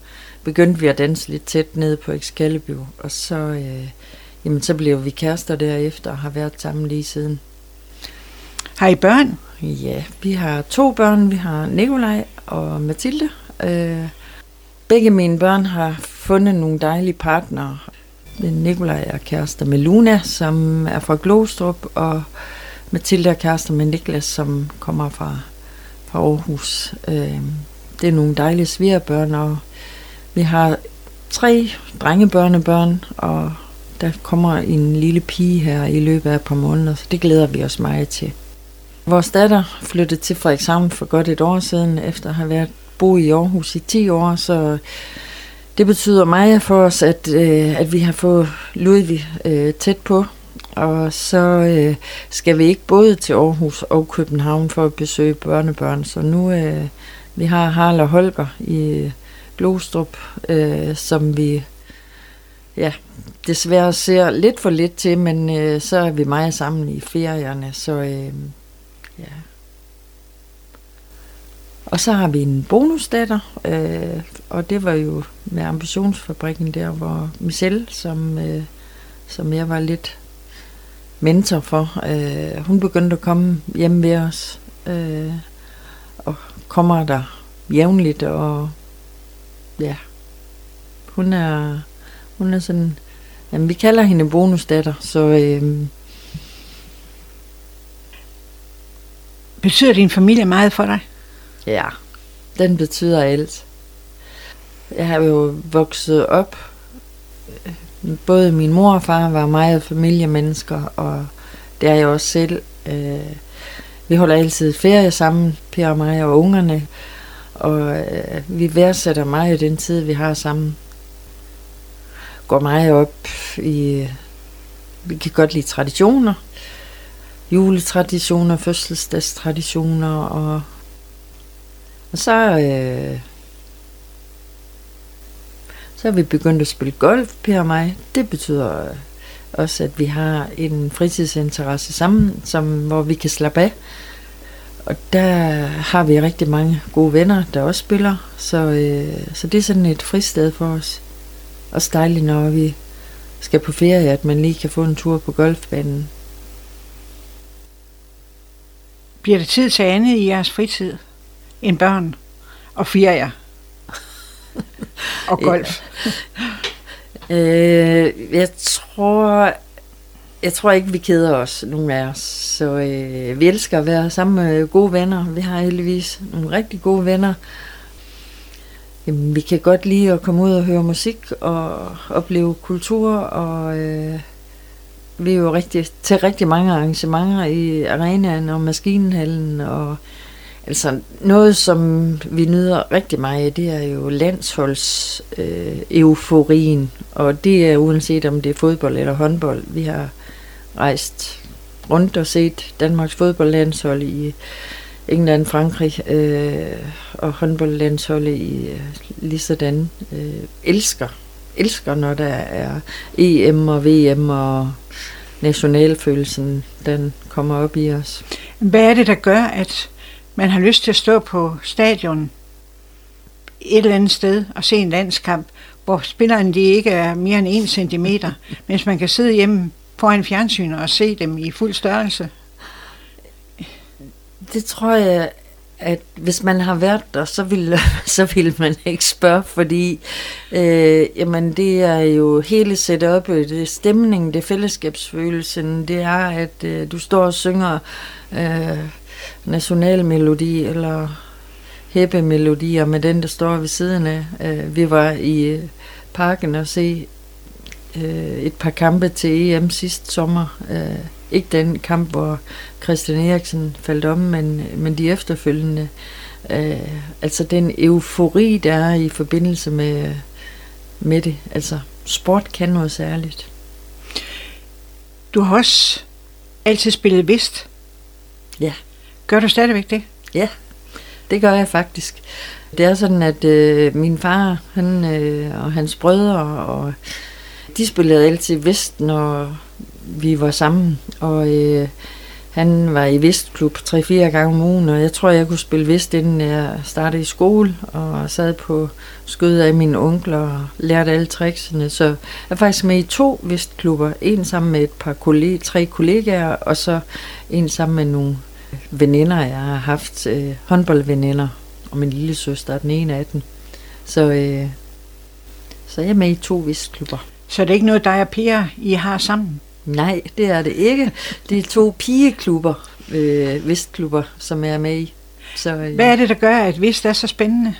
begyndte vi at danse lidt tæt nede på Excalibur, og så, øh, jamen, så blev vi kærester derefter og har været sammen lige siden. Har I børn? Ja, vi har to børn. Vi har Nikolaj og Mathilde. Øh, begge mine børn har fundet nogle dejlige partnere. Nikolaj er kærester med Luna, som er fra Glostrup, og Mathilde er kærester med Niklas, som kommer fra, fra Aarhus. Øh, det er nogle dejlige svigerbørn, og vi har tre drengebørnebørn, og der kommer en lille pige her i løbet af et par måneder, så det glæder vi os meget til. Vores datter flyttede til Frederikshavn for godt et år siden, efter at have været boet i Aarhus i 10 år, så det betyder meget for os, at, øh, at vi har fået Ludvig øh, tæt på, og så øh, skal vi ikke både til Aarhus og København for at besøge børnebørn, så nu øh, vi har Harald og Holger i Glostrup, øh, som vi ja, desværre ser lidt for lidt til, men øh, så er vi meget sammen i ferierne, så øh, ja. Og så har vi en bonusdatter, øh, og det var jo med ambitionsfabrikken der, hvor Michelle, som, øh, som jeg var lidt mentor for, øh, hun begyndte at komme hjem ved os, øh, og kommer der jævnligt, og ja, hun er, hun er sådan, jamen vi kalder hende bonusdatter, så øh, Betyder din familie meget for dig? Ja, den betyder alt. Jeg har jo vokset op. Både min mor og far var meget familiemennesker, og det er jeg også selv. Øh, vi holder altid ferie sammen, Per og mig og ungerne, og øh, vi værdsætter meget den tid, vi har sammen. Går meget op i... Vi kan godt lide traditioner. Juletraditioner, fødselsdagstraditioner og og så, øh, så er vi begyndt at spille golf, Per og mig. Det betyder øh, også, at vi har en fritidsinteresse sammen, som, hvor vi kan slappe af. Og der har vi rigtig mange gode venner, der også spiller. Så, øh, så det er sådan et fristed for os. Og dejligt, når vi skal på ferie, at man lige kan få en tur på golfbanen. Bliver det tid til andet i jeres fritid? End børn og ferier og *laughs* golf? øh, jeg tror, jeg tror ikke, vi keder os, nogen af os. Så øh, vi elsker at være sammen med gode venner. Vi har heldigvis nogle rigtig gode venner. Jamen, vi kan godt lide at komme ud og høre musik og opleve kultur. Og øh, vi er jo rigtig, til rigtig mange arrangementer i arenaen og maskinhallen og Altså noget, som vi nyder rigtig meget, det er jo landsholds øh, euforien, og det er uanset om det er fodbold eller håndbold. Vi har rejst rundt og set Danmarks fodboldlandshold i England, Frankrig øh, og håndboldlandsholdet i øh, lige sådan øh, elsker elsker, når der er EM og VM og nationalfølelsen, den kommer op i os. Hvad er det, der gør, at man har lyst til at stå på stadion et eller andet sted og se en landskamp, hvor spillerne de ikke er mere end en centimeter, mens man kan sidde hjemme foran fjernsynet og se dem i fuld størrelse? Det tror jeg at hvis man har været der, så vil, *laughs* så vil man ikke spørge, fordi øh, jamen, det er jo hele setupet, det er stemningen, det er fællesskabsfølelsen, det er, at øh, du står og synger øh, nationalmelodi eller hæppemelodier med den, der står ved siden af. Øh, vi var i øh, parken og se øh, et par kampe til EM sidste sommer. Øh, ikke den kamp, hvor Christian Eriksen faldt om, men, men de efterfølgende. Øh, altså den eufori, der er i forbindelse med, med det. Altså sport kan noget særligt. Du har også altid spillet vist. Ja. Gør du stadigvæk det? Ja, det gør jeg faktisk. Det er sådan, at øh, min far han, øh, og hans brødre, og de spillede altid vest, når vi var sammen. Og øh, han var i Vestklub 3-4 gange om ugen, og jeg tror, jeg kunne spille Vest, inden jeg startede i skole, og sad på skødet af mine onkler og lærte alle tricksene. Så jeg er faktisk med i to Vestklubber. En sammen med et par kolleger, tre kollegaer, og så en sammen med nogle veninder, jeg har haft, øh, håndboldveninder, og min lille søster er den ene af dem. Så, øh, så jeg er med i to Vestklubber. Så det er ikke noget, dig og Per, I har sammen? Nej, det er det ikke. Det er to pigeklubber, øh, Vestklubber, som jeg er med i. Så, øh, Hvad er det, der gør, at Vest er så spændende?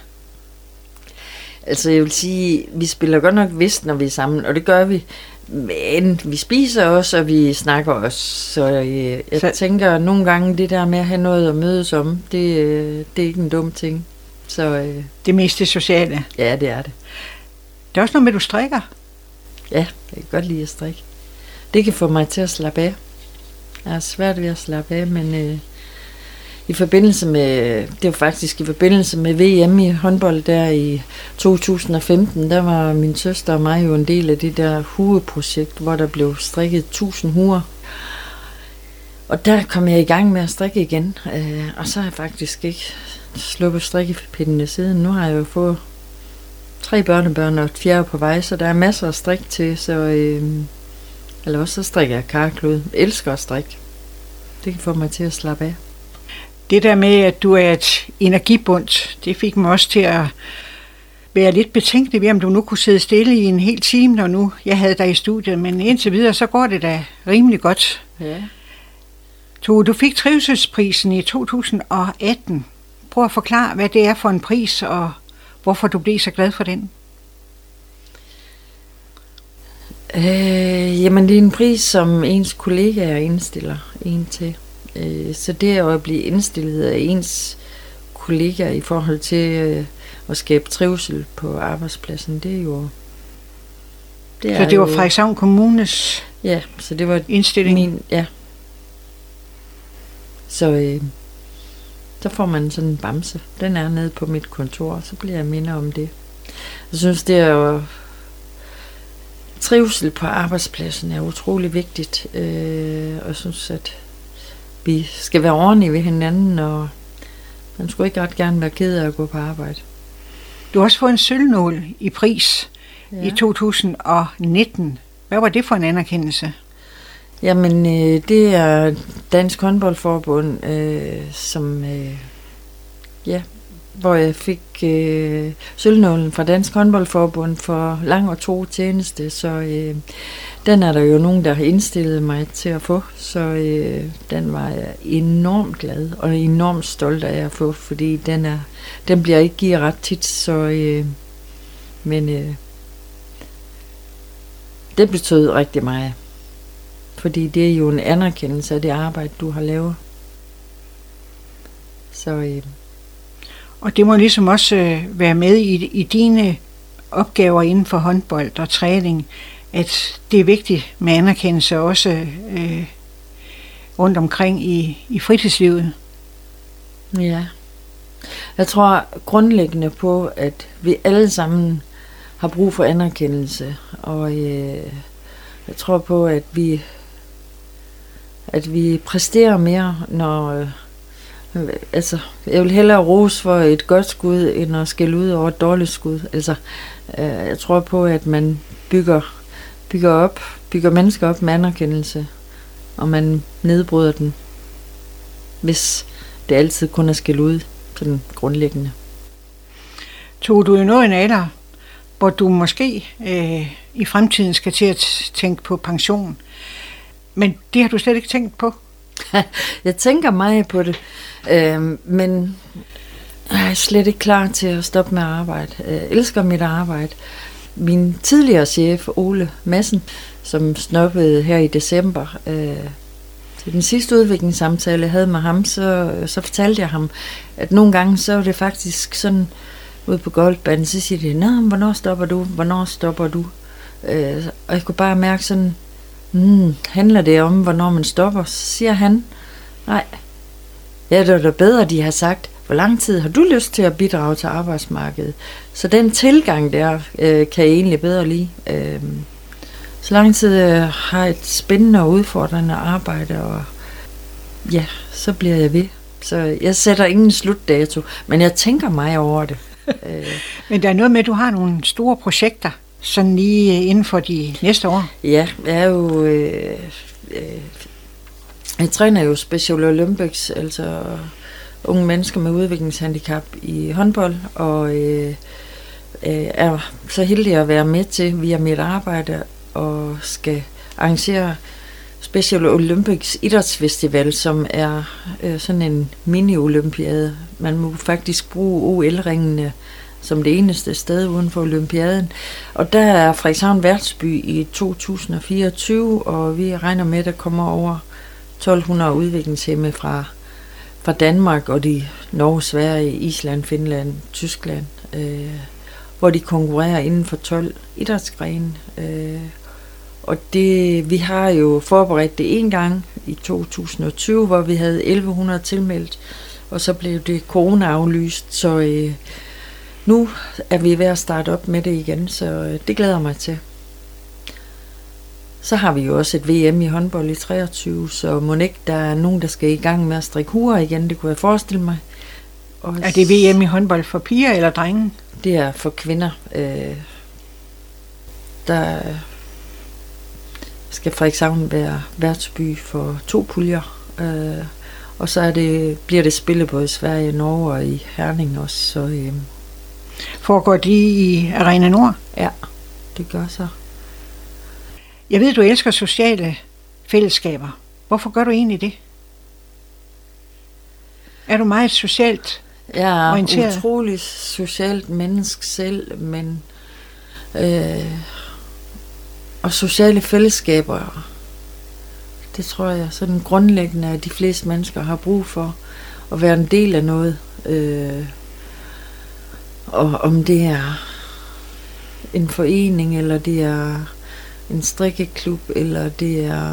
Altså, jeg vil sige, vi spiller godt nok Vest, når vi er sammen, og det gør vi. Men vi spiser også, og vi snakker også. Så øh, jeg så... tænker nogle gange, det der med at have noget at mødes om, det, øh, det er ikke en dum ting. Så, øh, det mest det sociale? Ja, det er det. Det er også noget med, at du strikker? Ja, jeg kan godt lide at strikke det kan få mig til at slappe af. Jeg er svært ved at slappe af, men øh, i forbindelse med, det var faktisk i forbindelse med VM i håndbold der i 2015, der var min søster og mig jo en del af det der hueprojekt, hvor der blev strikket 1000 huer. Og der kom jeg i gang med at strikke igen, øh, og så har jeg faktisk ikke sluppet strikkepindene siden. Nu har jeg jo fået tre børnebørn og et fjerde på vej, så der er masser af strik til, så øh, eller også så strikker jeg karklud. Jeg elsker at strikke. Det kan få mig til at slappe af. Det der med, at du er et energibund, det fik mig også til at være lidt betænkelig ved, om du nu kunne sidde stille i en hel time, når nu jeg havde dig i studiet. Men indtil videre, så går det da rimelig godt. Ja. Du, du fik trivselsprisen i 2018. Prøv at forklare, hvad det er for en pris, og hvorfor du blev så glad for den. Øh, jamen, det er en pris, som ens kollegaer indstiller en til. Øh, så det at blive indstillet af ens kollegaer i forhold til øh, at skabe trivsel på arbejdspladsen, det er jo... Det så det var Frederikshavn Kommunes ja, så det var indstilling? Min, ja. Så, øh, så får man sådan en bamse. Den er nede på mit kontor, så bliver jeg minder om det. Jeg synes, det er jo trivsel på arbejdspladsen er utrolig vigtigt, øh, og jeg synes, at vi skal være ordentlige ved hinanden, og man skulle ikke ret gerne være ked af at gå på arbejde. Du har også fået en sølvnål i pris ja. i 2019. Hvad var det for en anerkendelse? Jamen, øh, det er Dansk Håndboldforbund, øh, som øh, ja, hvor jeg fik øh, sølvnålen fra Dansk Håndboldforbund for lang og to tjeneste, så øh, den er der jo nogen, der har indstillet mig til at få, så øh, den var jeg enormt glad og enormt stolt af at få, fordi den, er, den bliver ikke givet ret tit, så øh, men øh, det betød rigtig meget, fordi det er jo en anerkendelse af det arbejde, du har lavet. Så øh, og det må ligesom også øh, være med i, i dine opgaver inden for håndbold og træning, at det er vigtigt med anerkendelse også øh, rundt omkring i, i fritidslivet. Ja. Jeg tror grundlæggende på, at vi alle sammen har brug for anerkendelse, og øh, jeg tror på, at vi at vi præsterer mere, når øh, altså, jeg vil hellere rose for et godt skud, end at skælde ud over et dårligt skud. Altså, øh, jeg tror på, at man bygger, bygger op, bygger mennesker op med anerkendelse, og man nedbryder den, hvis det altid kun er skælde ud, sådan grundlæggende. Tog du noget en alder, hvor du måske øh, i fremtiden skal til at tænke på pension. Men det har du slet ikke tænkt på? *laughs* jeg tænker meget på det, øh, men jeg er slet ikke klar til at stoppe med at arbejde. Jeg elsker mit arbejde. Min tidligere chef, Ole Madsen, som snoppede her i december, øh, til den sidste udviklingssamtale, jeg havde med ham, så, så fortalte jeg ham, at nogle gange så var det faktisk sådan, ude på golfbanen, så siger de, Nå, hvornår stopper du? Hvornår stopper du? Øh, og jeg kunne bare mærke sådan, hmm, handler det om, hvornår man stopper? Så siger han, nej, ja, det er da bedre, de har sagt, hvor lang tid har du lyst til at bidrage til arbejdsmarkedet? Så den tilgang der, øh, kan jeg egentlig bedre lide. Øh, så lang tid jeg har et spændende og udfordrende arbejde, og ja, så bliver jeg ved. Så jeg sætter ingen slutdato, men jeg tænker mig over det. *laughs* Øh. men der er noget med, at du har nogle store projekter, sådan lige inden for de næste år. Ja, jeg er jo... Øh, øh, jeg træner jo Special Olympics, altså unge mennesker med udviklingshandicap i håndbold, og øh, øh, er så heldig at være med til via mit arbejde og skal arrangere Special Olympics Idrætsfestival, som er øh, sådan en mini-olympiade. Man må faktisk bruge OL-ringene som det eneste sted uden for olympiaden. Og der er Frederikshavn værtsby i 2024, og vi regner med, at der kommer over 1200 udviklingshemme fra, fra Danmark og de Norge, Sverige, Island, Finland, Tyskland, øh, hvor de konkurrerer inden for 12 idrætsgrene. Øh, og det, vi har jo forberedt det en gang i 2020, hvor vi havde 1100 tilmeldt, og så blev det corona aflyst, så øh, nu er vi ved at starte op med det igen, så øh, det glæder mig til. Så har vi jo også et VM i håndbold i 23, så må ikke der er nogen, der skal i gang med at strikke huer igen, det kunne jeg forestille mig. Og er det VM i håndbold for piger eller drenge? Det er for kvinder. Øh, der skal Frederikshavn være værtsby for to puljer. Øh, og så er det, bliver det spillet både i Sverige, Norge og i Herning også. Så, øh, Foregår de i Arena Nord? Ja, det gør så. Jeg ved, du elsker sociale fællesskaber. Hvorfor gør du egentlig det? Er du meget socialt Jeg er orienteret? utrolig socialt menneske selv, men øh, og sociale fællesskaber, det tror jeg sådan grundlæggende, at de fleste mennesker har brug for at være en del af noget. Øh, og om det er en forening, eller det er en strikkeklub, eller det er...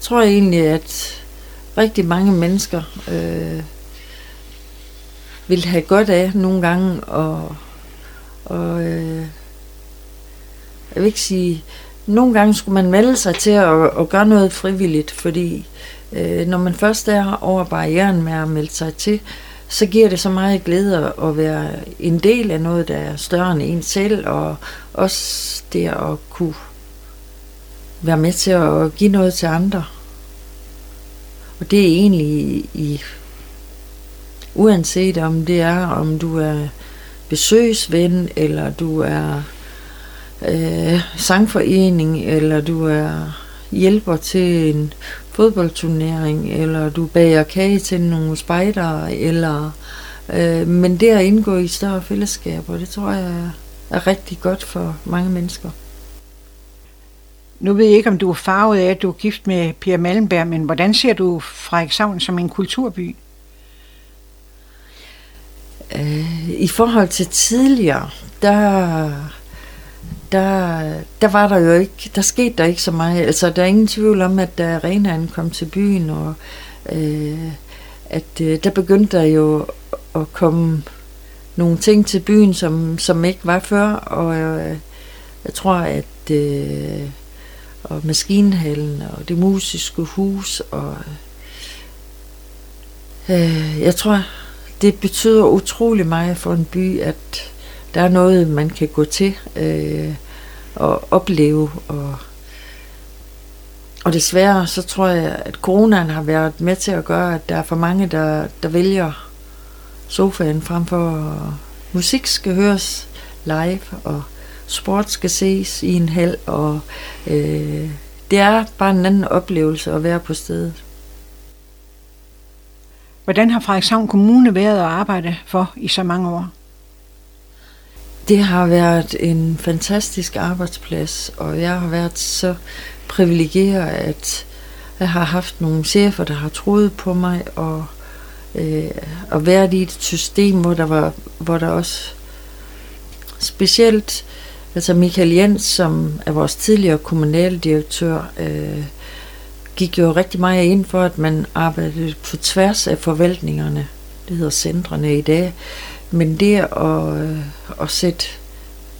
Jeg tror egentlig, at rigtig mange mennesker øh, vil have godt af nogle gange, og, og øh, jeg vil ikke sige, nogle gange skulle man melde sig til at, at gøre noget frivilligt, fordi øh, når man først er over barrieren med at melde sig til, så giver det så meget glæde at være en del af noget, der er større end en selv, og også det at kunne være med til at give noget til andre. Og det er egentlig i, i uanset om det er, om du er besøgsven, eller du er øh, sangforening, eller du er hjælper til en fodboldturnering, eller du bager kage til nogle spejdere, eller øh, men det at indgå i større fællesskaber, det tror jeg er rigtig godt for mange mennesker. Nu ved jeg ikke, om du er farvet af, at du er gift med Pia Malmberg, men hvordan ser du Frederikshavn som en kulturby? Øh, I forhold til tidligere, der der, der var der jo ikke, der skete der ikke så meget. Altså, der er ingen tvivl om, at da arenaen kom til byen, og øh, at øh, der begyndte der jo at komme nogle ting til byen, som, som ikke var før, og øh, jeg tror, at øh, og maskinhallen og det musiske hus og øh, jeg tror, det betyder utrolig meget for en by, at der er noget, man kan gå til øh, og opleve. Og, og desværre, så tror jeg, at coronaen har været med til at gøre, at der er for mange, der, der vælger sofaen frem for musik skal høres live, og sport skal ses i en hal, og øh, det er bare en anden oplevelse at være på stedet. Hvordan har Frederikshavn Kommune været at arbejde for i så mange år? Det har været en fantastisk arbejdsplads, og jeg har været så privilegeret, at jeg har haft nogle chefer, der har troet på mig, og, øh, og været i et system, hvor der, var, hvor der også specielt, altså Michael Jens, som er vores tidligere kommunaldirektør, øh, gik jo rigtig meget ind for, at man arbejdede på tværs af forvaltningerne. Det hedder centrene i dag. Men det at, øh, at sætte,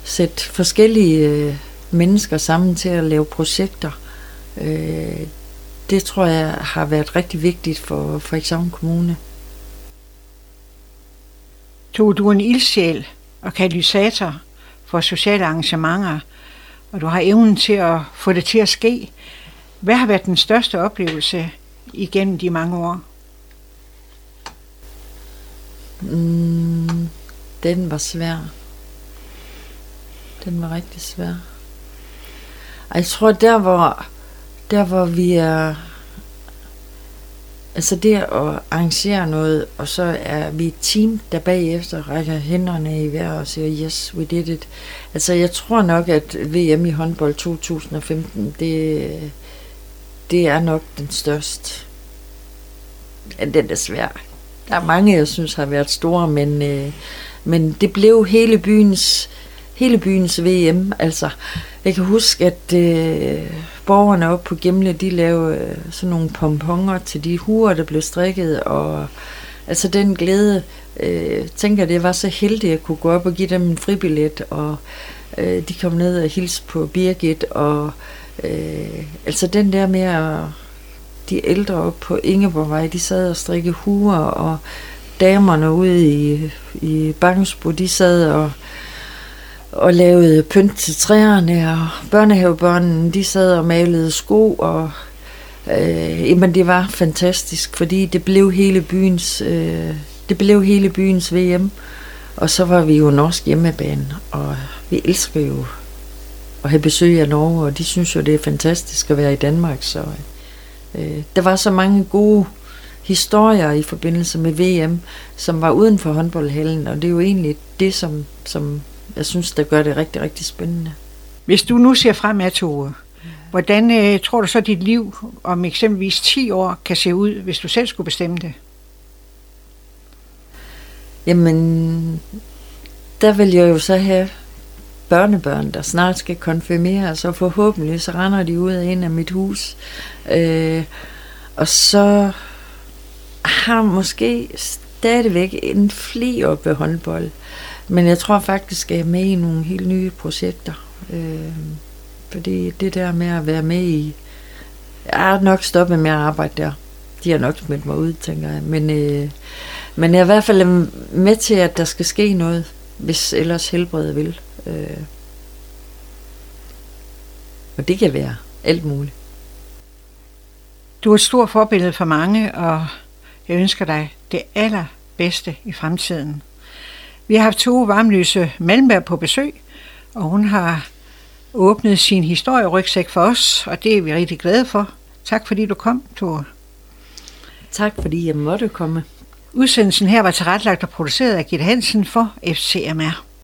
sætte forskellige øh, mennesker sammen til at lave projekter, øh, det tror jeg har været rigtig vigtigt for Frederikshavn Kommune. Tog du en ildsjæl og katalysator for sociale arrangementer, og du har evnen til at få det til at ske. Hvad har været den største oplevelse igennem de mange år? Mm, den var svær. Den var rigtig svær. Jeg tror, der hvor, der hvor vi er... Altså det at arrangere noget, og så er vi et team, der bagefter rækker hænderne i vejret og siger, yes, we did it. Altså jeg tror nok, at VM i håndbold 2015, det, det er nok den største. Ja, den er svær. Der er mange, jeg synes har været store, men, øh, men det blev hele byens, hele byens VM. Altså, jeg kan huske, at øh, borgerne oppe på Gemle, de lavede øh, sådan nogle pomponger til de huer, der blev strikket, og altså den glæde, øh, tænker det var så heldig, at jeg kunne gå op og give dem en fribillet, og øh, de kom ned og hilse på Birgit, og øh, altså den der med at de ældre op på Ingeborgvej, de sad og strikkede huer, og damerne ude i, i Bangsbo, de sad og, og lavede pynt til træerne, og børnehavebørnene, de sad og malede sko, og øh, jamen det var fantastisk, fordi det blev hele byens, øh, det blev hele byens VM, og så var vi jo norsk hjemmebane, og vi elsker jo at have besøg af Norge, og de synes jo, det er fantastisk at være i Danmark, så Øh, der var så mange gode historier i forbindelse med VM, som var uden for håndboldhallen, og det er jo egentlig det, som, som jeg synes, der gør det rigtig, rigtig spændende. Hvis du nu ser fremad, Tove, hvordan øh, tror du så, dit liv om eksempelvis 10 år kan se ud, hvis du selv skulle bestemme det? Jamen, der vil jeg jo så have børnebørn, der snart skal konfirmeres, og forhåbentlig så render de ud af en af mit hus. Øh, og så har måske stadigvæk en fli op ved håndbold. Men jeg tror faktisk, at jeg er med i nogle helt nye projekter. Øh, fordi det der med at være med i... Jeg har nok stoppet med at arbejde der. De har nok smidt mig ud, tænker jeg. Men, øh, men jeg er i hvert fald med til, at der skal ske noget, hvis ellers helbredet vil. Øh, og det kan være alt muligt. Du er et stort forbillede for mange, og jeg ønsker dig det allerbedste i fremtiden. Vi har haft to Varmlyse Malmberg på besøg, og hun har åbnet sin historierygsæk for os, og det er vi rigtig glade for. Tak fordi du kom, Tore. Tak fordi jeg måtte komme. Udsendelsen her var tilrettelagt og produceret af Gitte Hansen for FCMR.